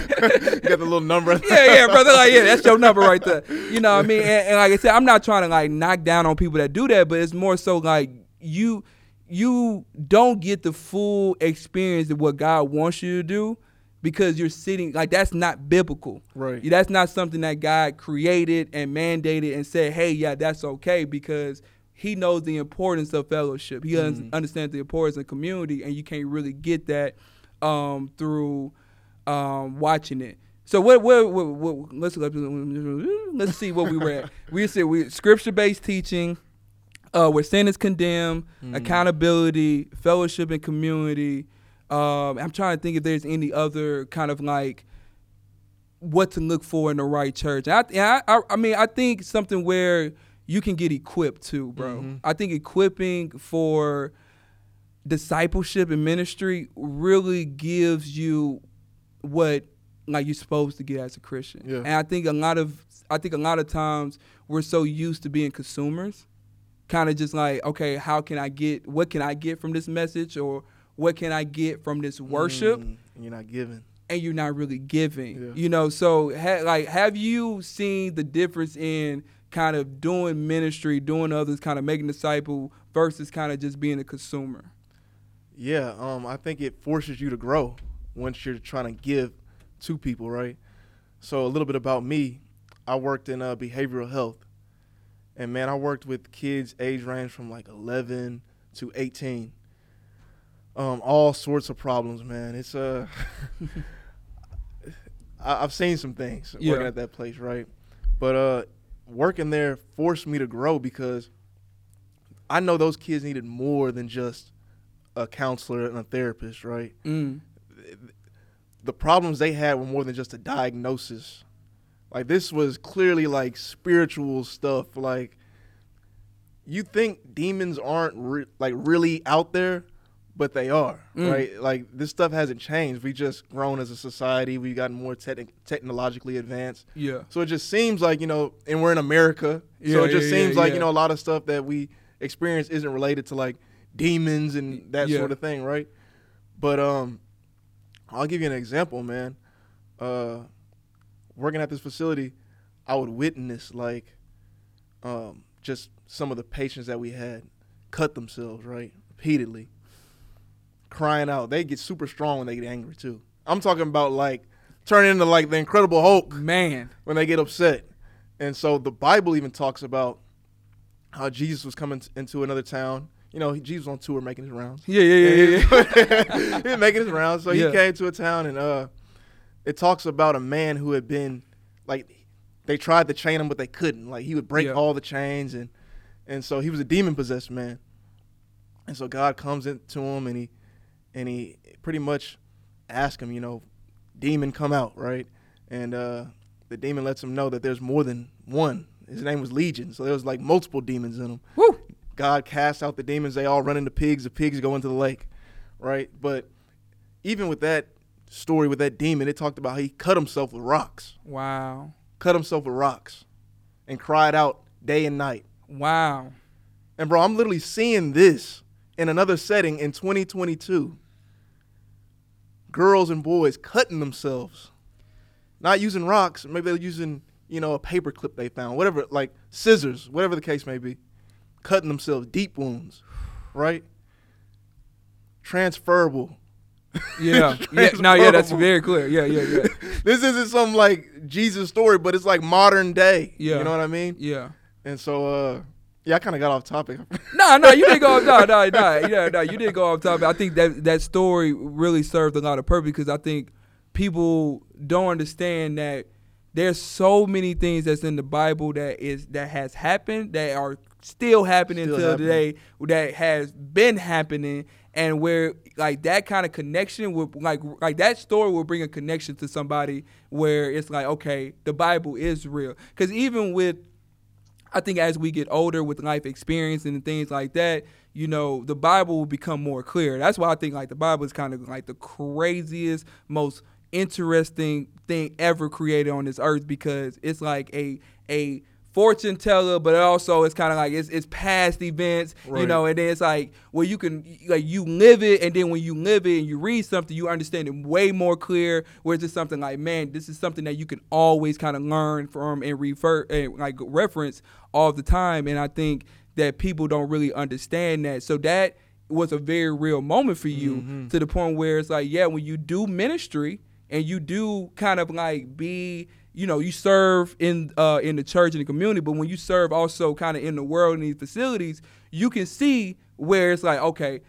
got the little number. yeah, yeah, brother. Like, yeah, that's your number right there. You know what I mean? And, and like I said, I'm not trying to like knock down on people that do that, but it's more so like you you don't get the full experience of what God wants you to do because you're sitting like that's not biblical. Right. That's not something that God created and mandated and said, "Hey, yeah, that's okay," because He knows the importance of fellowship. He un- understands the importance of community, and you can't really get that um, through um, watching it. So what, what, what, what let's let's see what we were at. We said we scripture based teaching, uh, where sin is condemned, accountability, fellowship, and community. Um, I'm trying to think if there's any other kind of like what to look for in the right church. And I, and I, I, I mean, I think something where you can get equipped too, bro. I think equipping for discipleship and ministry really gives you what like you're supposed to get as a Christian. Yeah. And I think a lot of I think a lot of times we're so used to being consumers, kind of just like, okay, how can I get what can I get from this message or what can I get from this worship? Mm, you're not giving. and you're not really giving. Yeah. You know, so ha- like, have you seen the difference in kind of doing ministry, doing others, kind of making disciple versus kind of just being a consumer? Yeah, um, I think it forces you to grow once you're trying to give to people, right? So a little bit about me, I worked in uh, behavioral health, and man, I worked with kids age range from like 11 to 18. Um, all sorts of problems, man. It's uh, I, I've seen some things Yeah. working at that place, right? But uh, working there forced me to grow because I know those kids needed more than just a counselor and a therapist, right? Mm. The problems they had were more than just a diagnosis. Like this was clearly like spiritual stuff. Like you think demons aren't re- like really out there, but they are, Mm. right? Like this stuff hasn't changed. We just grown as a society. We've gotten more techni- technologically advanced. Yeah. So it just seems like, you know, and we're in America. Yeah, so it just yeah, seems yeah, like, you know, a lot of stuff that we experience isn't related to like demons and that sort of thing, right? But um I'll give you an example, man. Uh working at this facility, I would witness like um just some of the patients that we had cut themselves, right? Repeatedly. Crying out. They get super strong when they get angry too. I'm talking about like turning into like the incredible Hulk Man. when they get upset. And so the Bible even talks about how Jesus was coming t- into another town. You know, he- Jesus was on tour making his rounds. Yeah, yeah, yeah, yeah. yeah. he was making his rounds. So Yeah. he came to a town and uh it talks about a man who had been like they tried to chain him but they couldn't. Like he would break Yeah. all the chains and and so he was a demon possessed man. And so God comes into him and he and he pretty much asks him, you know, demon come out, right? And uh the demon lets him know that there's more than one. His name was Legion, so there was like multiple demons in him. Woo. God casts out the demons. They all run into pigs. The pigs go into the lake, right? But even with that story with that demon, it talked about how he cut himself with rocks, Wow. cut himself with rocks, and cried out day and night. Wow. And bro, I'm literally seeing this in another setting in 2022. Girls and boys cutting themselves, not using rocks. Maybe they're using, you know, a paper clip they found, whatever, like scissors, whatever the case may be, cutting themselves, deep wounds, right? Transferable. Yeah. yeah. No, yeah, that's very clear. Yeah, yeah, yeah. this isn't some like Jesus story, but it's like modern day. Yeah. You know what I mean? Yeah. And so, uh, yeah, I kind of got off topic. No, no, you didn't go off. No, no, no, yeah, no, you didn't go off topic. I think that that story really served a lot of purpose because I think people don't understand that there's so many things that's in the Bible that is that has happened that are still happening Still till happening. today that has been happening and where like that kind of connection would like like that story will bring a connection to somebody where it's like okay the Bible is real because even with I think as we get older with life experience and things like that, you know, the Bible will become more clear. That's why I think like the Bible is kind of like the craziest, most interesting thing ever created on this earth because it's like a a fortune teller, but also it's kind of like it's, it's past events, Right. you know, and then it's like where you can like you live it, and then when you live it and you read something, you understand it way more clear. Where it's just something like, man, this is something that you can always kind of learn from and refer and like reference all the time, and I think that people don't really understand that. So that was a very real moment for you mm-hmm. to the point where it's like, yeah, when you do ministry and you do kind of like be you know you serve in uh in the church and the community but when you serve also kind of in the world in these facilities you can see where it's like okay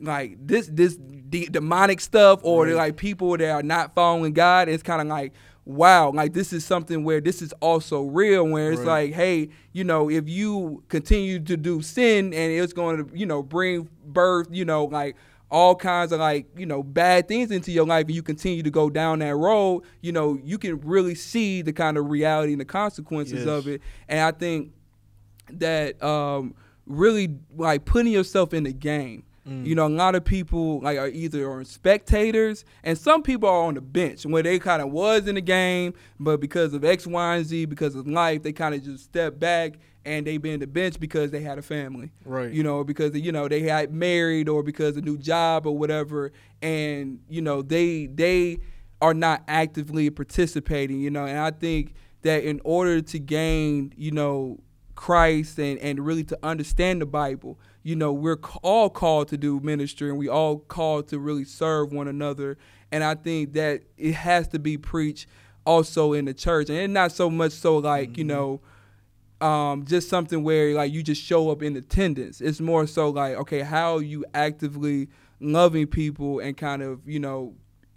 like this this de- demonic stuff or Right. like people that are not following god it's kind of like wow like this is something where this is also real where it's Right. like hey you know if you continue to do sin and it's going to you know bring birth you know like all kinds of like you know bad things into your life and you continue to go down that road you know you can really see the kind of reality and the consequences Yes. of it. And i think that um really like putting yourself in the game. You know a lot of people like are either on spectators and some people are on the bench where they kind of was in the game but because of x y and z because of life they kind of just step back and they've been the bench because they had a family. Right. you know because you know they had married or because a new job or whatever. And you know they they are not actively participating you know. And i think that in order to gain you know christ and and really to understand the bible you know we're all called to do ministry and we all called to really serve one another. And i think that it has to be preached also in the church. And not so much so like you mm-hmm. know um, just something where like you just show up in attendance. It's more so like, okay, how are you actively loving people and kind of, you know,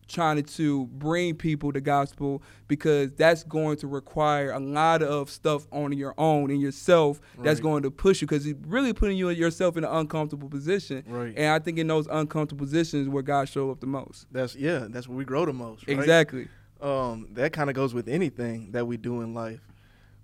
trying to bring people the gospel because that's going to require a lot of stuff on your own and yourself that's going to push you because it's really putting you yourself in an uncomfortable position. Right. And I think in those uncomfortable positions where God show up the most. That's yeah. That's where we grow the most. Right? Exactly. Um, that kind of goes with anything that we do in life.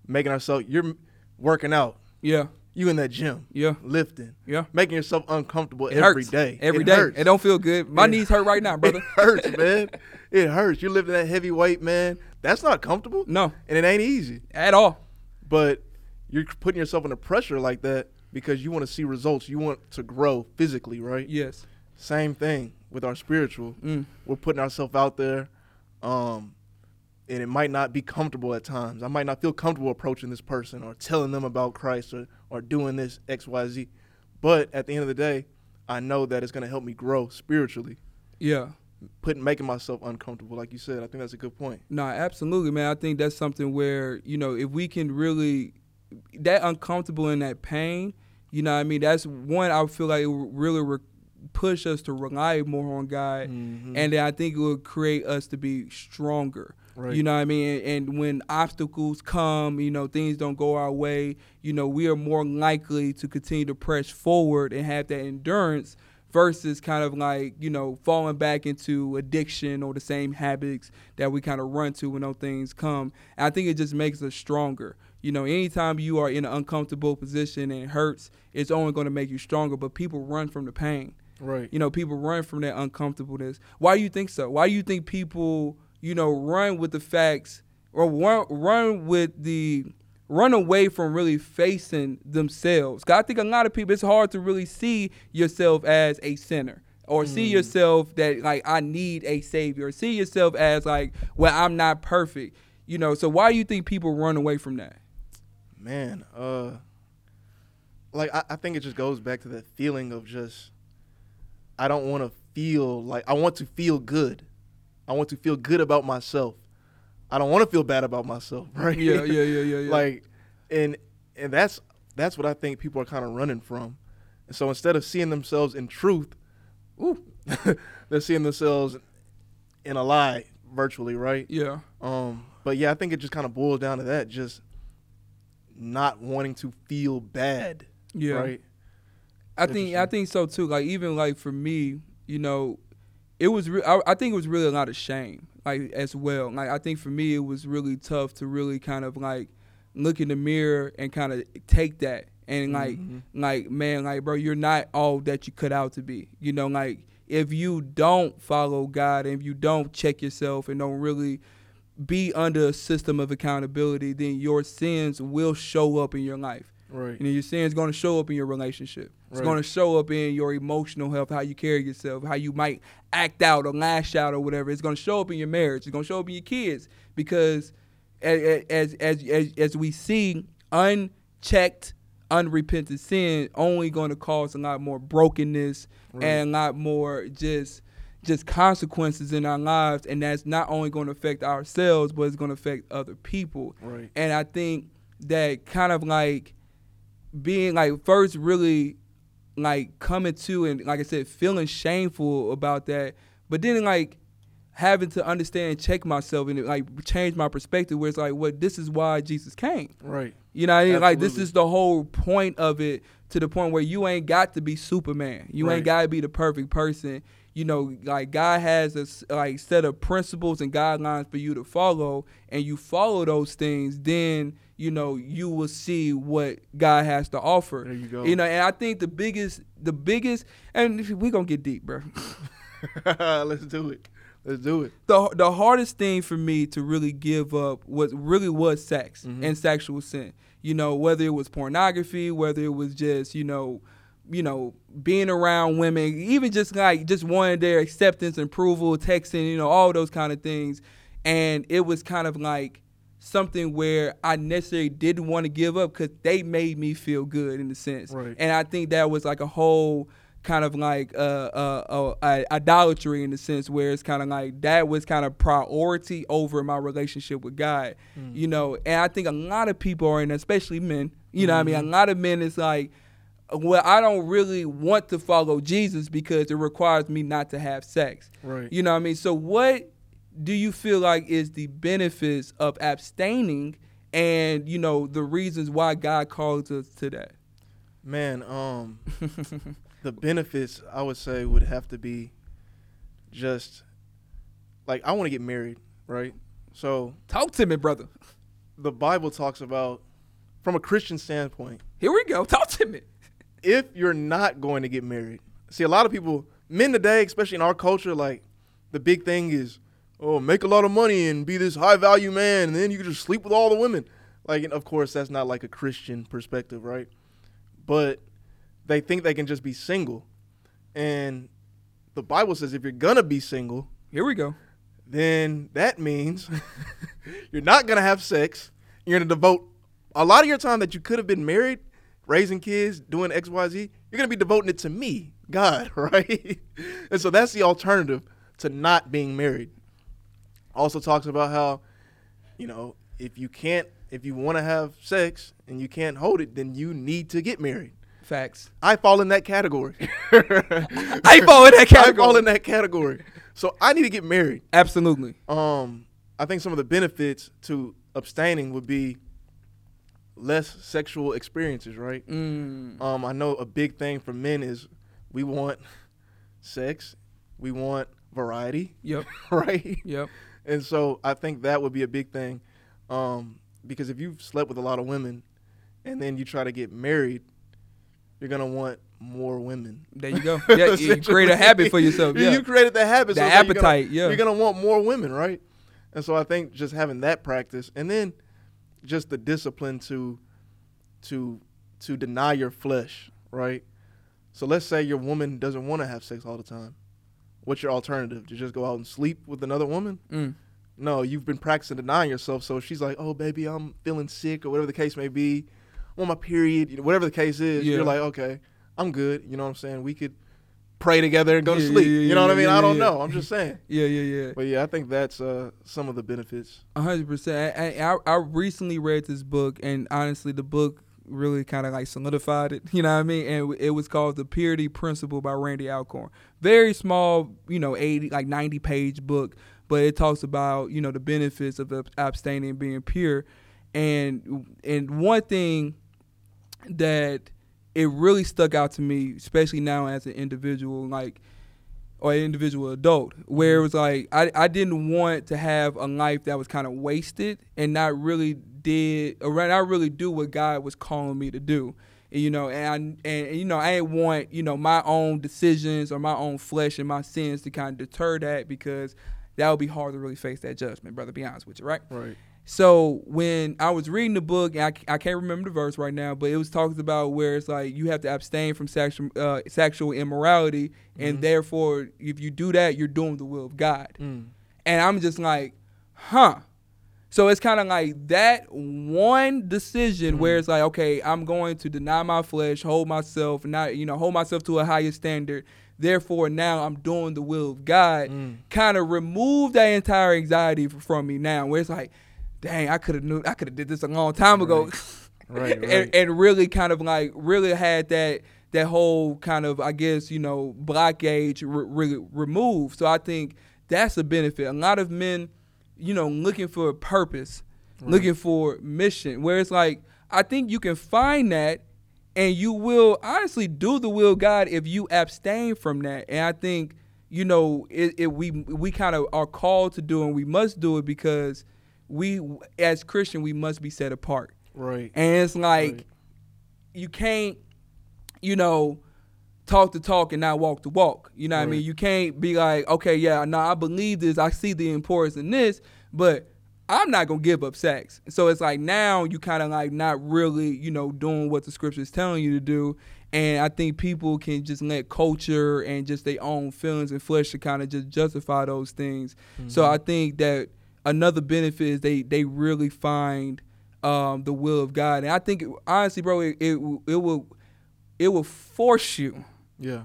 Making ourselves. You're working out. Yeah. You in that gym. Yeah. Lifting. Yeah. Making yourself uncomfortable It every hurts. day. Every it day. Hurts. It don't feel good. My It- knees hurt right now, brother. It hurts, man. It hurts. You're lifting that heavy weight, man. That's not comfortable. No. And it ain't easy. At all. But you're putting yourself under pressure like that because you want to see results. You want to grow physically, right? Yes. Same thing with our spiritual. Mm. We're putting ourselves out there, um, and it might not be comfortable at times. I might not feel comfortable approaching this person or telling them about Christ or, or doing this X, Y, Z. But at the end of the day, I know that it's going to help me grow spiritually. Yeah. Putting making myself uncomfortable, like you said, I think that's a good point. No, absolutely, man. I think that's something where, you know, if we can really that uncomfortable and that pain, you know what I mean? That's one I feel like it will really re- push us to rely more on God. Mhm. And then I think it will create us to be stronger. Right. You know what I mean? And, and when obstacles come, you know, things don't go our way, you know, we are more likely to continue to press forward and have that endurance versus kind of like, you know, falling back into addiction or the same habits that we kind of run to when those things come. And I think it just makes us stronger. You know, anytime you are in an uncomfortable position and it hurts, it's only going to make you stronger. But people run from the pain. right. You know, people run from that uncomfortableness. Why do you think so? Why do you think people, you know, run with the facts or run, run with the run away from really facing themselves? 'Cause I think a lot of people it's hard to really see yourself as a sinner or see yourself that like I need a savior or see yourself as like well I'm not perfect. You know, so why do you think people run away from that? Man, uh, like I, I think it just goes back to that feeling of just I don't want to feel like I want to feel good. I want to feel good about myself. I don't want to feel bad about myself, right? Yeah, yeah, yeah, yeah, yeah. like, and and that's that's what I think people are kind of running from. And so instead of seeing themselves in truth, ooh, they're seeing themselves in a lie virtually, right? Yeah. Um, but yeah, I think it just kind of boils down to that, just not wanting to feel bad. Yeah. Right. I think I think so too. Like even like for me, you know, it was. Re- I, I think it was really a lot of shame, like as well. Like I think for me, it was really tough to really kind of like look in the mirror and kind of take that and like Mhm. like man like bro you're not all that you cut out to be you know like if you don't follow god and if you don't check yourself and don't really be under a system of accountability then your sins will show up in your life Right. and your sin is going to show up in your relationship it's Right. going to show up in your emotional health how you carry yourself how you might act out or lash out or whatever it's going to show up in your marriage it's going to show up in your kids because a- a- as as as, as we see unchecked unrepentant sin only going to cause a lot more brokenness Right. and a lot more just just consequences in our lives and that's not only going to affect ourselves but it's going to affect other people Right. and i think that kind of like being like first really like coming to and like i said feeling shameful about that but then like having to understand and check myself and like change my perspective where it's like well this is why jesus came Right. you know what I mean? Like this is the whole point of it to the point where you ain't got to be Superman. You Right. ain't got to be the perfect person. You know, like God has a like set of principles and guidelines for you to follow, and you follow those things, then you know you will see what God has to offer. There you go. You know, and I think the biggest, the biggest, and we gonna get deep, bro. Let's do it. Let's do it. the the hardest thing for me to really give up was really was sex Mhm. and sexual sin. You know, whether it was pornography, whether it was just you know, you know, being around women, even just like just wanting their acceptance and approval, texting, you know, all those kind of things, and it was kind of like something where I necessarily didn't want to give up because they made me feel good in a sense, Right. and I think that was like a whole kind of like uh, uh, uh, idolatry in the sense where it's kind of like that was kind of priority over my relationship with God, you know. And I think a lot of people are in, especially men. You know, what I mean, a lot of men is like, well, I don't really want to follow Jesus because it requires me not to have sex. Right. You know what I mean? So what do you feel like is the benefits of abstaining and, you know, the reasons why God calls us to that? Man, um, the benefits I would say would have to be just like I want to get married, right? So Talk to me, brother. the Bible talks about, from a Christian standpoint, Here we go. Talk to me. If you're not going to get married, see a lot of people, men today, especially in our culture, like the big thing is, oh, make a lot of money and be this high value man, and then you can just sleep with all the women. Like, and of course, that's not like a Christian perspective, right? But they think they can just be single, and the Bible says if you're gonna be single, Here we go. then that means you're not gonna have sex. You're gonna devote a lot of your time that you could have been married, raising kids, doing X, Y, Z. You're gonna be devoting it to me, God, right? and so that's the alternative to not being married. Also talks about how, you know, if you can't, if you want to have sex and you can't hold it, then you need to get married. Facts. I fall in that category. I fall in that category. I fall in that category. So I need to get married. Absolutely. Um, I think some of the benefits to abstaining would be less sexual experiences, right? Mm. Um, I know a big thing for men is we want sex, we want variety, Yep. right? Yep. And so I think that would be a big thing, um, because if you've slept with a lot of women, and then you try to get married, you're gonna want more women. There you go. Yeah, you create a habit for yourself. Yeah. You created the habit. The so then you're gonna- appetite, yeah. You're gonna want more women, right? And so I think just having that practice, and then just the discipline to, to, to deny your flesh, right? So let's say your woman doesn't want to have sex all the time. What's your alternative? To just go out and sleep with another woman? Mm. No, you've been practicing denying yourself. So she's like, "Oh, baby, I'm feeling sick, or whatever the case may be. I'm on my period, you know, whatever the case is." Yeah. You're like, "Okay, I'm good." You know what I'm saying? We could pray together and go to sleep. yeah, you know what I mean? yeah, I don't yeah. know. I'm just saying. Yeah, yeah, yeah. But yeah, I think that's uh, some of the benefits. Hundred percent. I, I I recently read this book, and honestly, the book really kind of like solidified it. You know what I mean? And it was called The Purity Principle by Randy Alcorn. Very small, you know, eighty like ninety page book, but it talks about you know the benefits of abstaining and being pure, and and one thing that it really stuck out to me, especially now as an individual, like or an individual adult where it mm-hmm. was like I, I didn't want to have a life that was kind of wasted and not really did or not really do what God was calling me to do. And, you know, and I, and you know, I didn't want you know my own decisions or my own flesh and my sins to kind of deter that because that would be hard to really face that judgment, brother. Be honest with you, right? Right. So when I was reading the book, and I, I can't remember the verse right now, but it was talking about where it's like you have to abstain from sexual uh, sexual immorality, and Mhm. therefore, if you do that, you're doing the will of God. Mm. And I'm just like, huh. So it's kind of like that one decision where Mhm. it's like, okay, I'm going to deny my flesh, hold myself, not you know, hold myself to a higher standard. Therefore, now I'm doing the will of God. Mm. Kind of remove that entire anxiety from me now, where it's like, dang, I could have knew, I could have did this a long time ago, Right, and, right. and really kind of like really had that that whole kind of I guess you know blockage re- really removed. So I think that's a benefit. A lot of men, you know, looking for a purpose, Right. looking for mission. Where it's like I think you can find that, and you will honestly do the will of God if you abstain from that. And I think you know it, it we we kind of are called to do and we must do it because we as Christian we must be set apart. Right. And it's like Right. you can't, you know, talk the talk and not walk the walk. You know what I mean? You can't be like, okay, yeah, no, I believe this, I see the importance in this, but I'm not gonna give up sex. So it's like now you kind of like not really, you know, doing what the scripture is telling you to do. And I think people can just let culture and just their own feelings and flesh to kind of just justify those things. So Mm-hmm. I think that another benefit is they they really find um, the will of God, and I think honestly, bro, it it, it will it will force you Yeah.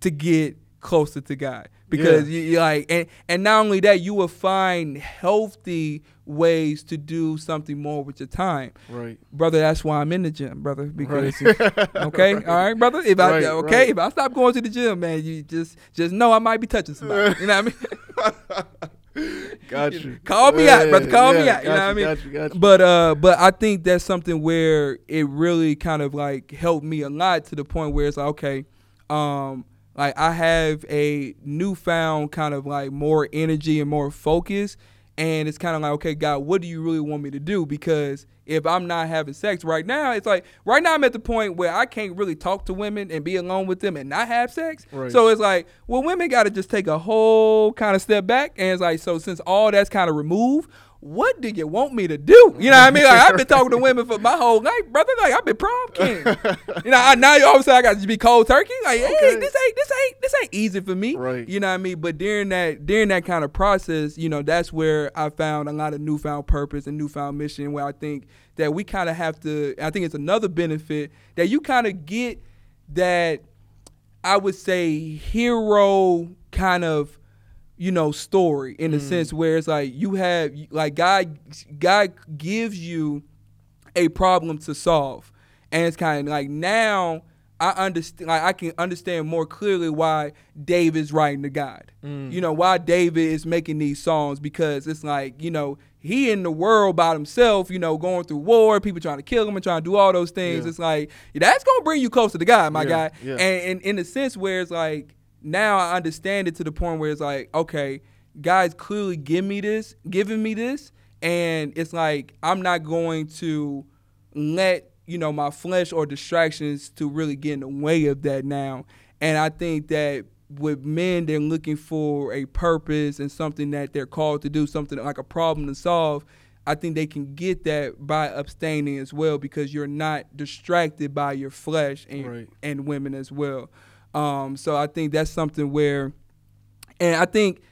to get closer to God because Yeah. you, like and and not only that, you will find healthy ways to do something more with your time, Right. brother. That's why I'm in the gym, brother. Because Right. okay, all right, brother. If I Right, okay, right. if I stop going to the gym, man, you just just know I might be touching somebody. You know what I mean? Got you. Call me out, brother. Call me out. You know what I mean? Got you. Got you. But uh, but I think that's something where it really kind of like helped me a lot to the point where it's like okay, um, like I have a newfound kind of like more energy and more focus, and it's kind of like okay, God, what do you really want me to do? Because if I'm not having sex right now, it's like right now I'm at the point where I can't really talk to women and be alone with them and not have sex. Right. So it's like, well, women got to just take a whole kind of step back, and it's like, so since all that's kind of removed, what do you want me to do? You know what I mean? Like I've been talking to women for my whole life, brother. Like I've been prom king. you know, I, now all of a sudden I got to be cold turkey. Like, hey, this ain't this ain't this ain't easy for me. Right. You know what I mean? But during that during that kind of process, you know, that's where I found a lot of newfound purpose and newfound mission. Where I think that we kind of have to. I think it's another benefit that you kind of get that I would say hero kind of you know story in the mm. sense where it's like you have like God God gives you a problem to solve and it's kind of like now I understand like I can understand more clearly why David's writing to God. Mm. You know, why David is making these songs because it's like, you know, he in the world by himself, you know, going through war, people trying to kill him and trying to do all those things. Yeah. It's like that's gonna bring you closer to God, my Yeah, guy. yeah. And, and in the sense where it's like now I understand it to the point where it's like, okay, guys clearly give me this, giving me this, and it's like I'm not going to let you know my flesh or distractions to really get in the way of that now. And I think that with men, they're looking for a purpose and something that they're called to do, something like a problem to solve. I think they can get that by abstaining as well because you're not distracted by your flesh and, Right. and women as well. Um, so I think that's something where, and I think,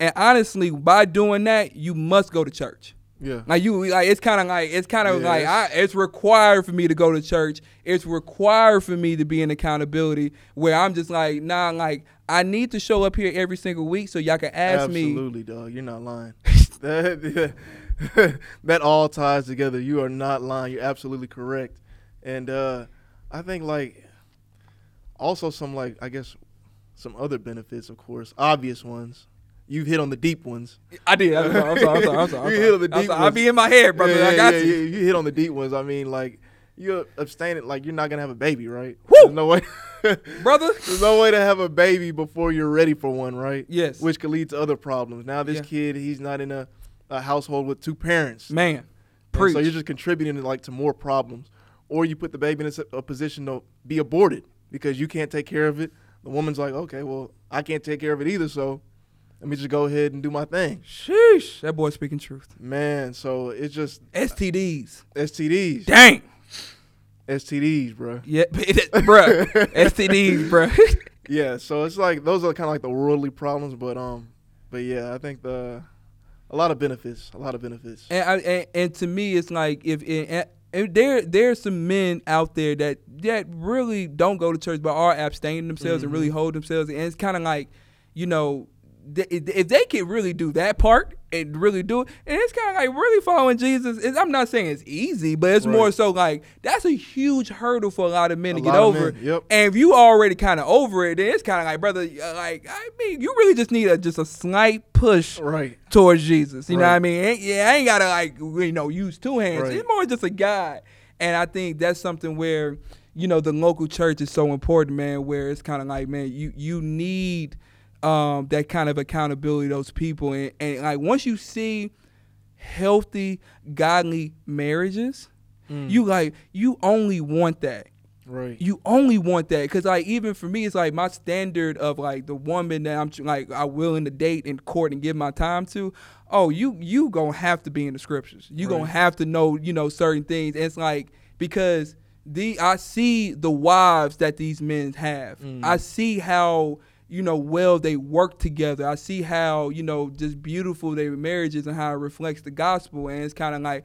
and honestly, by doing that, you must go to church. Yeah. Like you, like it's kind of like it's kind of Yeah, like I, it's- it's required for me to go to church. It's required for me to be in accountability. Where I'm just like, nah, like I need to show up here every single week so y'all can ask me. Absolutely, dog. You're not lying. that, that all ties together. You are not lying. You're absolutely correct. And uh, I think like also some like I guess some other benefits, of course, obvious ones. You've hit on the deep ones. I did. I'm sorry. I'm sorry. I'm sorry. I'm sorry. You hit on the deep sorry. I'll be in my head, brother. Yeah, I got yeah, you. yeah, You hit on the deep ones. I mean, like you're abstaining, like you're not gonna have a baby, right? Woo! There's no way, brother. There's no way to have a baby before you're ready for one, right? Yes. Which could lead to other problems. Now this Yeah. kid, he's not in a, a household with two parents, Man, And preach. so you're just contributing to, like to more problems, or you put the baby in a position to be aborted because you can't take care of it. The woman's like, okay, well, I can't take care of it either, so let me just go ahead and do my thing, Sheesh, that boy speaking truth. man. So it's just STDs. STDs, Dang. STDs, bro. Yeah, bruh. STDs, bro. Yeah, so it's like those are kind of like the worldly problems, but um, but yeah, I think the a lot of benefits, a lot of benefits. and, I, and and to me, it's like if it, and there there's some men out there that that really don't go to church but are abstaining themselves and really mm-hmm. hold themselves, and it's kind of like, you know, th- if they can really do that part and really do it, and it's kind of like really following Jesus. It's, I'm not saying it's easy, but it's more so like that's a huge hurdle for a lot of men A to get over. men, yep. And if you already kind of over it, then it's kind of like, brother, uh, like I mean, you really just need a just a slight push Right. towards Jesus. You know what I mean? Ain't- Yeah, I ain't gotta like you know use two hands. Right. It's more just a guide. And I think that's something where you know the local church is so important, man. Where it's kind of like, man, you you need um, that kind of accountability, those people, and, and like once you see healthy, godly marriages, Mm. you like you only want that. Right. you only want that. Because like even for me it's like my standard of like the woman that i'm like i'm willing to date and court and give my time to oh you you gonna have to be in the scriptures. You gonna have to know you know certain things. And it's like because the i see the wives that these men have. Mm. i see how you know well they work together i see how you know just beautiful their marriages and how it reflects the gospel and it's kind of like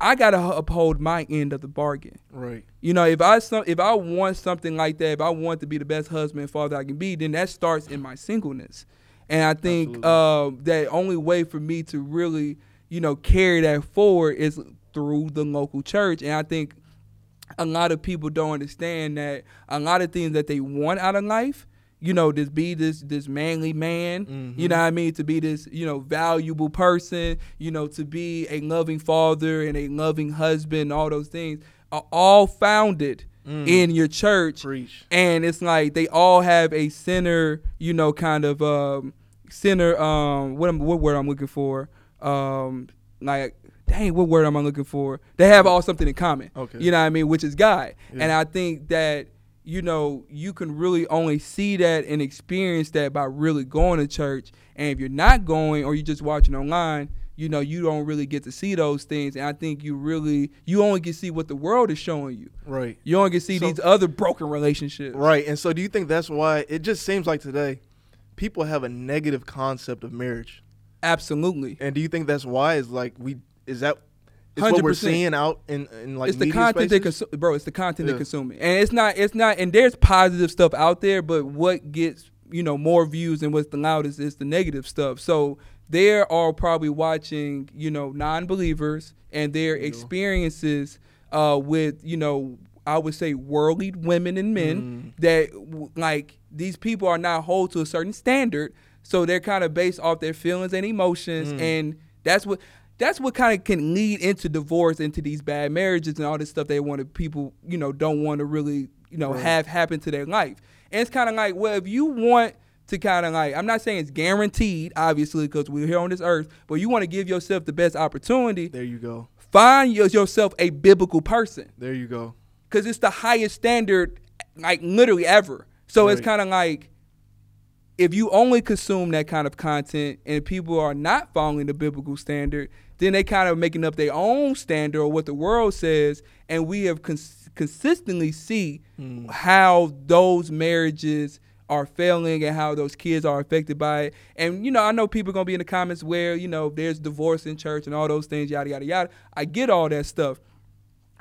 i gotta uphold my end of the bargain Right. you know, if I some, if I want something like that, if I want to be the best husband and father I can be, then that starts in my singleness. And I think uh, that only way for me to really, you know, carry that forward is through the local church. And I think a lot of people don't understand that a lot of things that they want out of life, you know, this be this this manly man, you know what I mean, to be this, you know, valuable person, you know, to be a loving father and a loving husband, all those things are all founded in your church. Preach. And it's like they all have a center, you know, kind of um center um what am what word I'm looking for? Um like dang, what word am I looking for? They have all something in common. Okay. You know what I mean? Which is God. Yeah. And I think that, you know, you can really only see that and experience that by really going to church. And if you're not going or you're just watching online, you know, you don't really get to see those things. And I think you really you only can see what the world is showing you. Right. You only can see So- these other broken relationships. Right. And so do you think that's why it just seems like today people have a negative concept of marriage? Absolutely. And do you think that's why is like we is that is what we're 100%. seeing out in, in like it's the content they consume, bro. It's the content Yeah. they're consuming, and it's not. It's not. And there's positive stuff out there, but what gets you know more views and what's the loudest is the negative stuff. So they are probably watching you know non-believers and their experiences uh, with you know I would say worldly women and men that like these people are not hold to a certain standard, so they're kind of based off their feelings and emotions, and that's what that's what kind of can lead into divorce, into these bad marriages and all this stuff they want to people, you know, don't want to really, you know, have happen to their life. And it's kind of like, well, if you want to kind of like, I'm not saying it's guaranteed, obviously, because we're here on this earth, but you want to give yourself the best opportunity, There you go. find yourself a biblical person There you go. because it's the highest standard, like literally ever. So it's kind of like if you only consume that kind of content and people are not following the biblical standard, then they kind of making up their own standard or what the world says, and we have cons- consistently see hmm. how those marriages are failing and how those kids are affected by it. And you know, I know people are gonna be in the comments where you know there's divorce in church and all those things, yada yada yada. I get all that stuff.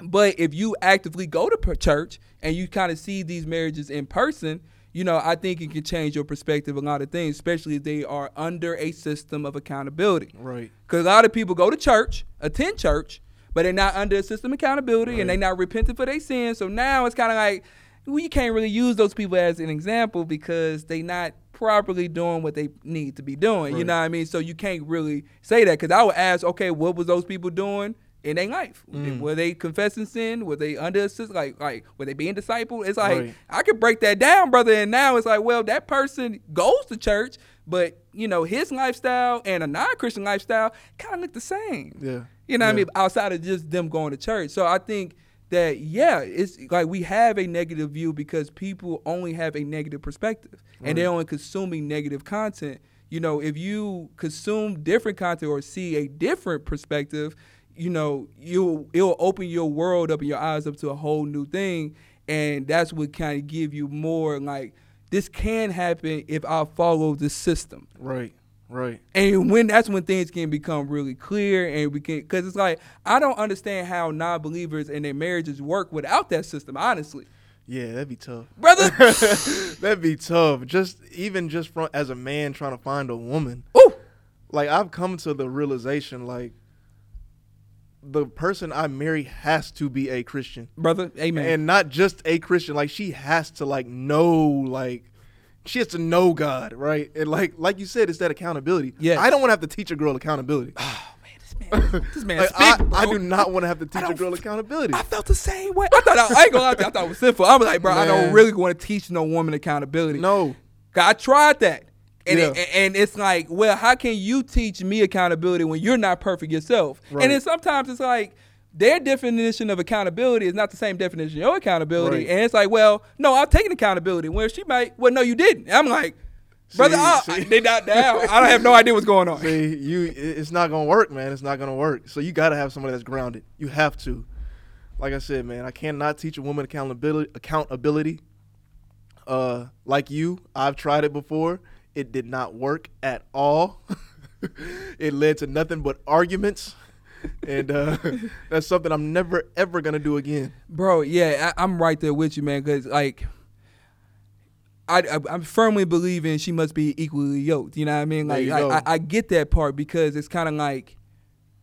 But if you actively go to church and you kind of see these marriages in person, you know, I think it can change your perspective on a lot of things, especially if they are under a system of accountability. Right. Because a lot of people go to church, attend church, but they're not under a system of accountability and they're not repenting for their sins. So now it's kind of like we can't really use those people as an example because they're not properly doing what they need to be doing. You know what I mean? So you can't really say that because I would ask, okay, what was those people doing in their life. Mm. Were they confessing sin? Were they under assist? Like like were they being discipled? It's like Right. I could break that down, brother. And now it's like, well, that person goes to church, but you know his lifestyle and a non-Christian lifestyle kind of look the same. Yeah. You know what I mean? Outside of just them going to church. So I think that yeah, it's like we have a negative view because people only have a negative perspective and they're only consuming negative content. You know, if you consume different content or see a different perspective, you know, you it'll open your world up and your eyes up to a whole new thing. And that's what kind of give you more like this can happen if I follow the system. Right. Right. And when that's when things can become really clear, and we can, because it's like I don't understand how non-believers and their marriages work without that system. Honestly, Yeah, that'd be tough. brother. that'd be tough. Just even just from as a man trying to find a woman. Ooh, Like I've come to the realization like the person I marry has to be a Christian. brother. Amen. And not just a Christian. Like she has to like know like she has to know God, right? And like like you said, it's that accountability. Yeah. I don't want to have to teach a girl accountability. oh man, this man, this man's Like, I, big. I do not want to have to teach a girl accountability. I felt the same way. I thought I, I ain't gonna lie to you, I thought it was sinful. I was like, bro, I don't really want to teach no woman accountability. no. I tried that. And, Yeah. it, and it's like, well, how can you teach me accountability when you're not perfect yourself? Right. And then sometimes it's like their definition of accountability is not the same definition of your accountability. Right. And it's like, well, no, I'm taking accountability. Where she might, well, no, you didn't. I'm like, brother, See, I, see. they not down. I don't have no idea what's going on. See, you it's not gonna work, man. It's not gonna work. So you gotta have somebody that's grounded. You have to. Like I said, man, I cannot teach a woman accountability accountability. Uh like you, I've tried it before. It did not work at all. it led to nothing but arguments. And uh that's something I'm never ever gonna do again. Bro, yeah, I, I'm right there with you, man. Because like, I, I I'm firmly believing she must be equally yoked. You know what I mean? Like, I. I, I get that part because it's kind of like,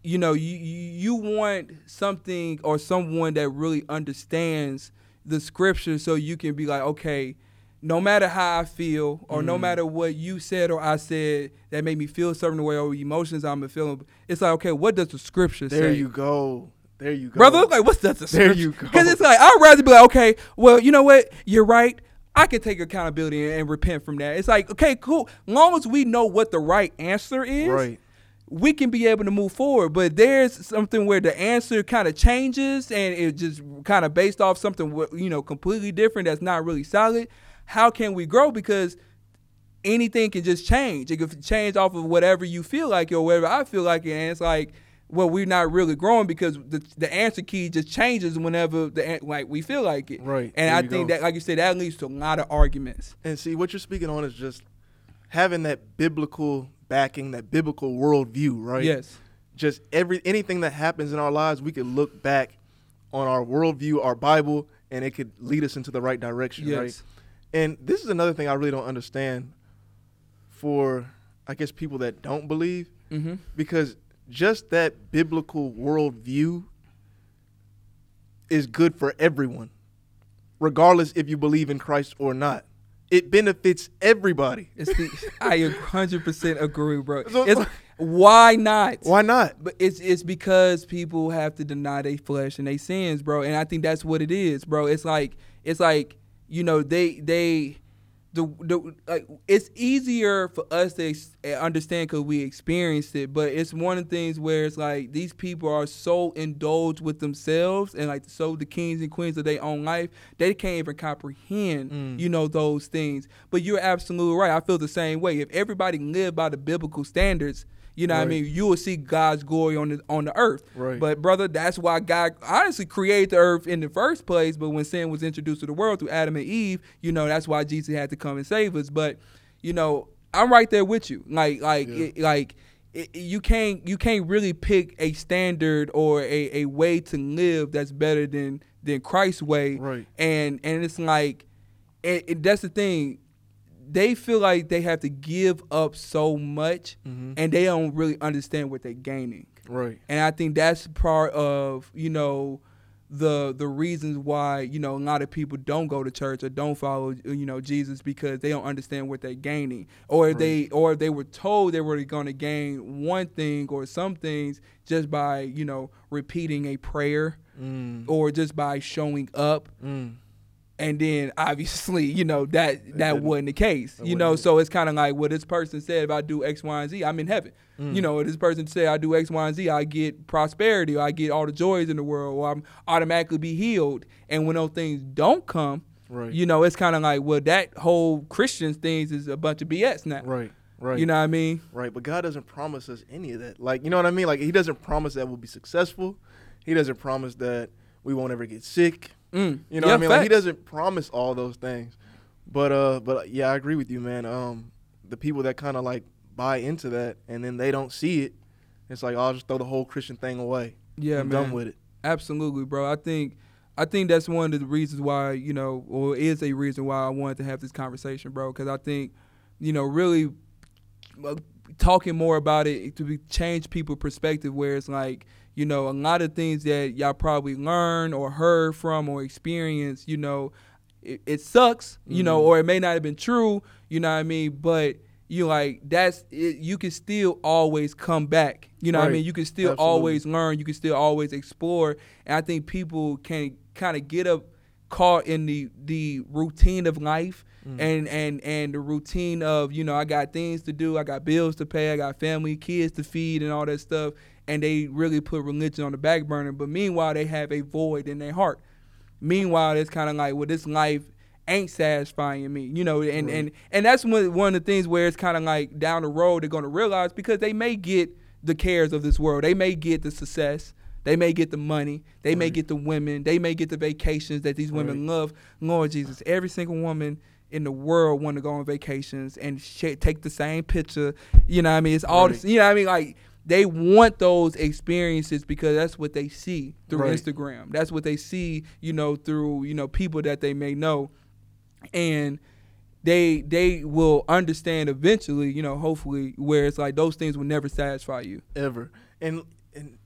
you know, you you want something or someone that really understands the scripture, so you can be like, okay. No matter how I feel, or no Mm. matter what you said or I said that made me feel a certain way, or emotions I'm feeling, it's like, okay, what does the scripture say? There you go. There you go. brother. Like, what's that? There you go. Because it's like I'd rather be like, okay, well, you know what? You're right. I can take accountability and, and repent from that. It's like, okay, cool. Long as we know what the right answer is, Right. we can be able to move forward. But there's something where the answer kind of changes and it just kind of based off something you know completely different that's not really solid. How can we grow? Because anything can just change. It can change off of whatever you feel like or whatever I feel like, and it's like, well, we're not really growing because the the answer key just changes whenever the like we feel like it. Right. And There I think go. that, like you said, that leads to a lot of arguments. And see, what you're speaking on is just having that biblical backing, that biblical worldview, right? Yes. Just every anything that happens in our lives, we could look back on our worldview, our Bible, and it could lead us into the right direction, right? And this is another thing I really don't understand for, I guess, people that don't believe, Mm-hmm. because just that biblical worldview is good for everyone, regardless if you believe in Christ or not. It benefits everybody. It's the, I 100% agree, bro. So- It's, why not? Why not? But it's it's because people have to deny their flesh and their sins, bro. And I think that's what it is, bro. It's like it's like you know they they the the like it's easier for us to ex- understand because we experienced it. But it's one of the things where it's like these people are so indulged with themselves and like so the kings and queens of their own life they can't even comprehend Mm. you know those things. But you're absolutely right. I feel the same way. If everybody lived by the biblical standards. You know what I mean? You will see God's glory on the on the earth. Right. But brother, that's why God honestly created the earth in the first place. But when sin was introduced to the world through Adam and Eve, you know that's why Jesus had to come and save us. But you know, I'm right there with you. Like like Yeah. it, like it, you can't you can't really pick a standard or a, a way to live that's better than than Christ's way. Right. And and it's like, and, and that's the thing. They feel like they have to give up so much, Mhm. and they don't really understand what they're gaining. Right. And I think that's part of, you know, the the reasons why you know a lot of people don't go to church or don't follow you know Jesus because they don't understand what they're gaining or if they or if they were told they were going to gain one thing or some things just by you know repeating a prayer Mm. or just by showing up Mm. And then obviously you know that that wasn't the case you know so it's kind of like what this person said if i do x y and z i'm in heaven Mm. you know if this person said i do x y and z i get prosperity or i get all the joys in the world or i'm automatically be healed and when those things don't come Right. you know it's kind of like well that whole christian things is a bunch of bs now Right. Right. you know what i mean Right, but God doesn't promise us any of that. Like, you know what I mean? Like, He doesn't promise that we'll be successful. He doesn't promise that we won't ever get sick. Mm. You know Yeah, what I mean? Like, He doesn't promise all those things. But uh, but yeah, I agree with you, man. Um, the people that kind of like buy into that and then they don't see it, it's like oh, I'll just throw the whole Christian thing away. yeah I'm man done with it. Absolutely, bro. I think I think that's one of the reasons why you know, or is a reason why I wanted to have this conversation, bro. Because I think, you know, really uh, talking more about it to be, change people's perspective, where it's like, you know, a lot of things that y'all probably learned or heard from or experienced, you know, it, it sucks, you know, Mhm. or it may not have been true, you know what I mean, but. You like that's it, you can still always come back. You know what I mean? You can still Absolutely. always learn. You can still always explore. And I think people can kind of get up caught in the the routine of life Mm. and and and the routine of you know I got things to do, I got bills to pay, I got family, kids to feed, and all that stuff. And they really put religion on the back burner. But meanwhile, they have a void in their heart. Meanwhile, it's kind of like, well, this life ain't satisfying me, you know, and Right. and and that's one one of the things where it's kind of like down the road they're gonna realize because they may get the cares of this world, they may get the success, they may get the money, they may get the women, they may get the vacations that these women love. Lord Jesus, every single woman in the world want to go on vacations and sh- take the same picture. You know what I mean? It's all Right. the, you know what I mean like they want those experiences because that's what they see through Right. Instagram. That's what they see, you know, through, you know, people that they may know. And they they will understand eventually, you know, hopefully, where it's like those things will never satisfy you. ever. And and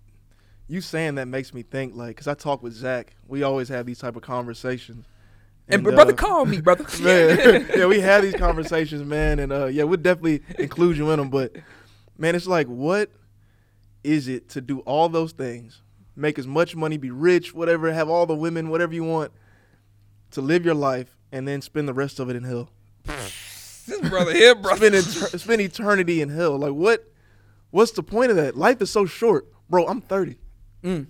you saying that makes me think like, cause I talk with Zach. We always have these type of conversations. And, brother, uh, call me, brother. man, yeah, we have these conversations, man, and uh, yeah, we'll definitely include you in them. But man, it's like, what is it to do all those things, make as much money, be rich, whatever, have all the women, whatever you want, to live your life, and then spend the rest of it in hell? this brother here, brother. Spend spend eternity in hell. Like what? What's the point of that? Life is so short, bro. I'm 30 Mm.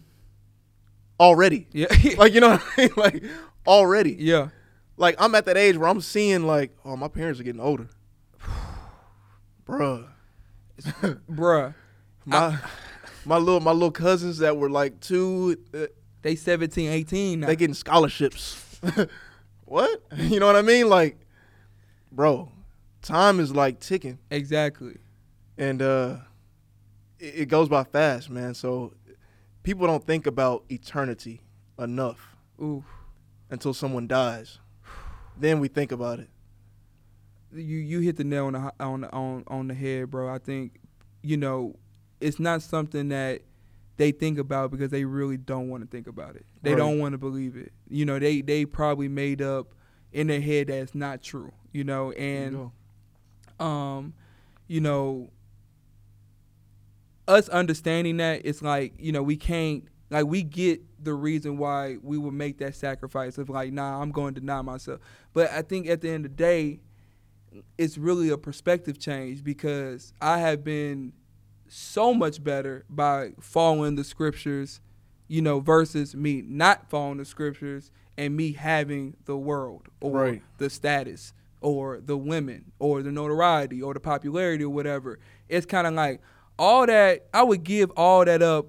already. Yeah, Like you know what I mean? Like already. yeah, like I'm at that age where I'm seeing like, oh, my parents are getting older. Bruh. bruh. My my little my little cousins that were like two, uh, They 17, 18 now. they getting scholarships. what? You know what I mean? Like, bro, time is like ticking, exactly. and uh, it, it goes by fast, man. So people don't think about eternity enough Ooh, until someone dies. Then we think about it. you you hit the nail on the on the, on on the head, bro. I think you know it's not something that they think about because they really don't want to think about it. They Right. don't want to believe it. You know, they they probably made up in their head that it's not true. You know, There you and um, you know, us understanding that it's like you know we can't like we get the reason why we would make that sacrifice of like nah I'm going to deny myself, but I think at the end of the day, it's really a perspective change because I have been so much better by following the scriptures, you know, versus me not following the scriptures and me having the world or Right. the status or the women or the notoriety or the popularity or whatever. It's kind of like all that I would give all that up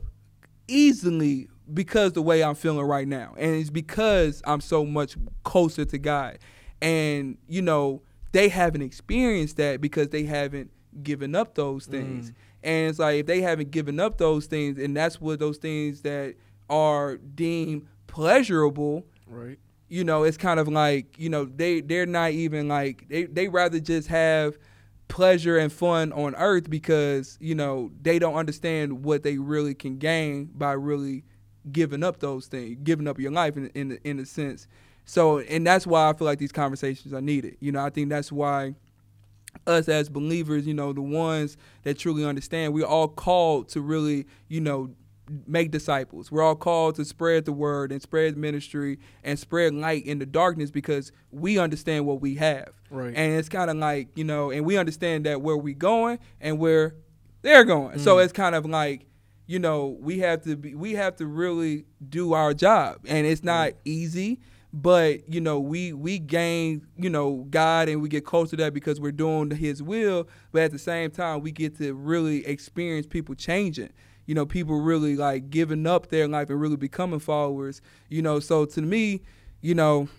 easily because the way I'm feeling right now. And it's because I'm so much closer to God. And, you know, they haven't experienced that because they haven't given up those things. Mm. And it's like if they haven't given up those things and that's what those things that are deemed pleasurable, Right. you know, it's kind of like, you know, they they're not even like they they rather just have pleasure and fun on earth because, you know, they don't understand what they really can gain by really giving up those things, giving up your life in in in a sense. So, and that's why I feel like these conversations are needed. You know, I think that's why us as believers, you know, the ones that truly understand, we're all called to really, you know, make disciples. We're all called to spread the word and spread ministry and spread light in the darkness because we understand what we have. Right. And it's kind of like, you know, and we understand that where we're going and where they're going. So mm. it's kind of like, you know, we have to be we have to really do our job. And it's not easy, but you know, we we gain, you know, God and we get close to that because we're doing his will, but at the same time we get to really experience people changing you know, people really like giving up their life and really becoming followers, you know. So to me, you know,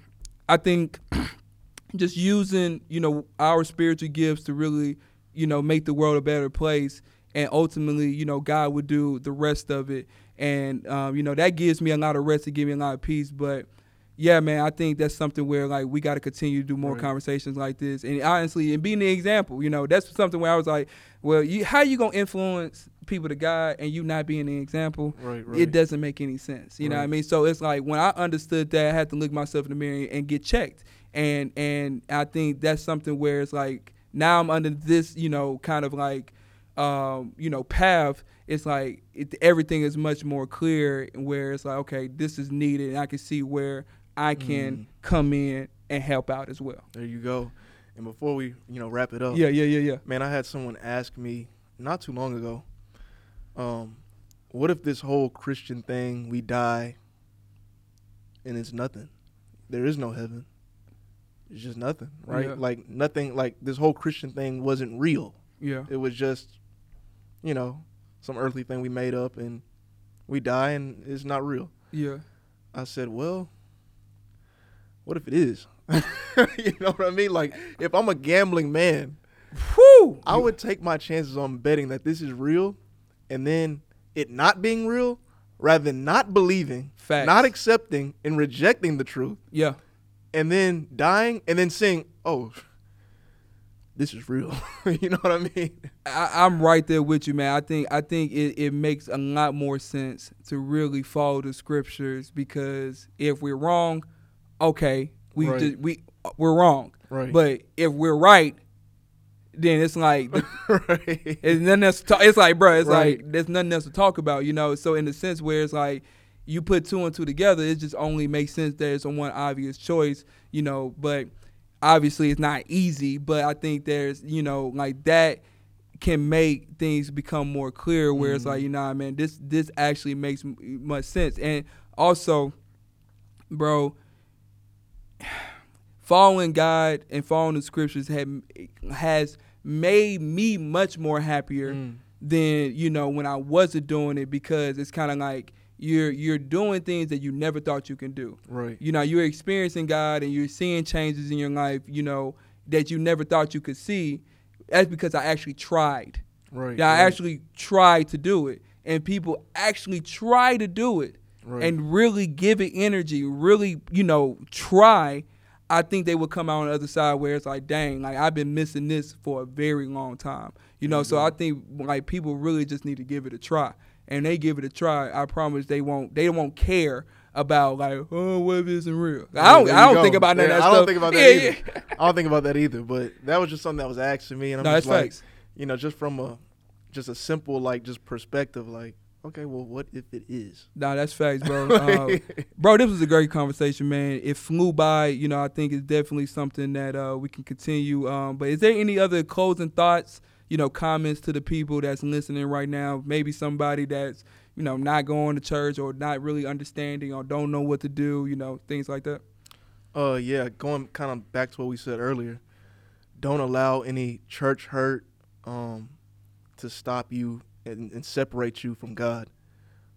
I think just using, you know, our spiritual gifts to really, you know, make the world a better place and ultimately, you know, God would do the rest of it. And um, you know, that gives me a lot of rest and give me a lot of peace. But yeah, man, I think that's something where like we got to continue to do more Right. conversations like this, and honestly, and being the example. You know, that's something where I was like, well, you, how you gonna influence people to God and you not being the example? Right, right. It doesn't make any sense. You know what I mean? So it's like when I understood that, I had to look myself in the mirror and get checked, and and I think that's something where it's like now I'm under this, you know, kind of like. Um, you know, path. It's like it, everything is much more clear. Where it's like, okay, this is needed, and I can see where I can Mm. come in and help out as well. There you go. And before we, you know, wrap it up, Yeah, yeah, yeah, yeah. man, I had someone ask me not too long ago, um, what if this whole Christian thing, we die and it's nothing? There is no heaven. It's just nothing, right? Yeah. Like nothing, like this whole Christian thing wasn't real. Yeah. It was just, you know, some earthly thing we made up and we die and it's not real. Yeah. I said, well, what if it is? you know what I mean? Like, if I'm a gambling man, Whew. I would take my chances on betting that this is real and then it not being real rather than not believing, Facts. not accepting, and rejecting the truth Yeah. and then dying and then saying, oh, this is real. you know what I mean? I, I'm right there with you, man. I think I think it, it makes a lot more sense to really follow the scriptures because if we're wrong, okay, we Right. just, we we're wrong. Right. But if we're right, then it's like right. it's nothing else. To talk, it's like, bro, it's Right. like there's nothing else to talk about, you know. So in the sense where it's like you put two and two together, it just only makes sense that it's a one obvious choice, you know. But obviously, it's not easy. But I think there's, you know, like that can make things become more clear. Where it's like, mm-hmm. you know, I man, this this actually makes m- much sense. And also, bro, following God and following the scriptures had, has made me much more happier Mm. than you know when I wasn't doing it because it's kind of like you're you're doing things that you never thought you can do. Right. You know, you're experiencing God and you're seeing changes in your life. You know that you never thought you could see. That's because I actually tried. Right. Yeah, I right. actually tried to do it, and people actually try to do it Right. and really give it energy, really, you know, try. I think they would come out on the other side where it's like, dang, like I've been missing this for a very long time, you know. So I mm-hmm. think like people really just need to give it a try, and they give it a try. I promise they won't. They won't care about like, oh, what if it isn't real? I don't. I don't go. think about none of Yeah, that I stuff. don't think about that Yeah, either. yeah. I don't think about that either. But that was just something that was asked to me, and I'm No, just like, facts. you know, just from a just a simple like just perspective, like, okay, well, what if it is? Nah, that's facts, bro. Uh, bro, this was a great conversation, man. It flew by. You know, I think it's definitely something that uh, we can continue. Um, but is there any other closing thoughts? You know, comments to the people that's listening right now. Maybe somebody that's you know not going to church or not really understanding or don't know what to do. You know, things like that. Uh, yeah, going kind of back to what we said earlier. Don't allow any church hurt um, to stop you and, and separate you from God.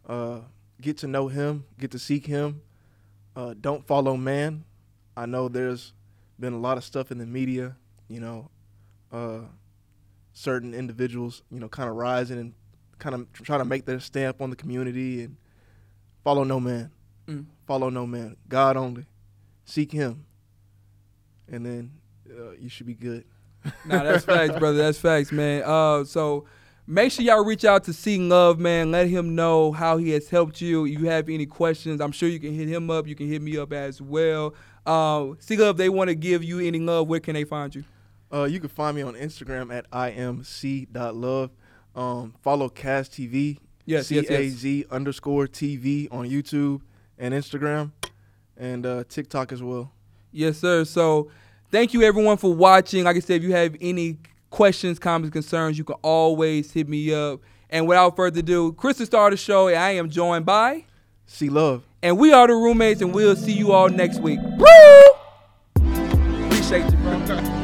Uh, get to know Him, get to seek Him. Uh, don't follow man. I know there's been a lot of stuff in the media, you know, uh, certain individuals, you know, kind of rising and kind of trying to make their stamp on the community and follow no man. Mm. Follow no man. God only seek him and then uh, you should be good Nah, that's facts, brother. That's facts, man. Uh, so Make sure y'all reach out to C.Love, man. Let him know how he has helped you. If you have any questions, I'm sure you can hit him up. You can hit me up as well. Uh, C.Love, they want to give you any love. Where can they find you? Uh, you can find me on Instagram at imc.love. Um, follow Caz TV. Yes, yes, yes. C-A-Z underscore TV on YouTube and Instagram and uh, TikTok as well. Yes, sir. So thank you everyone for watching. Like I said, if you have any questions, comments, concerns, you can always hit me up. And without further ado, Chris the Star of the show. and I am joined by C.Love. and we are the roommates, and we'll see you all next week. Woo! Appreciate you, bro.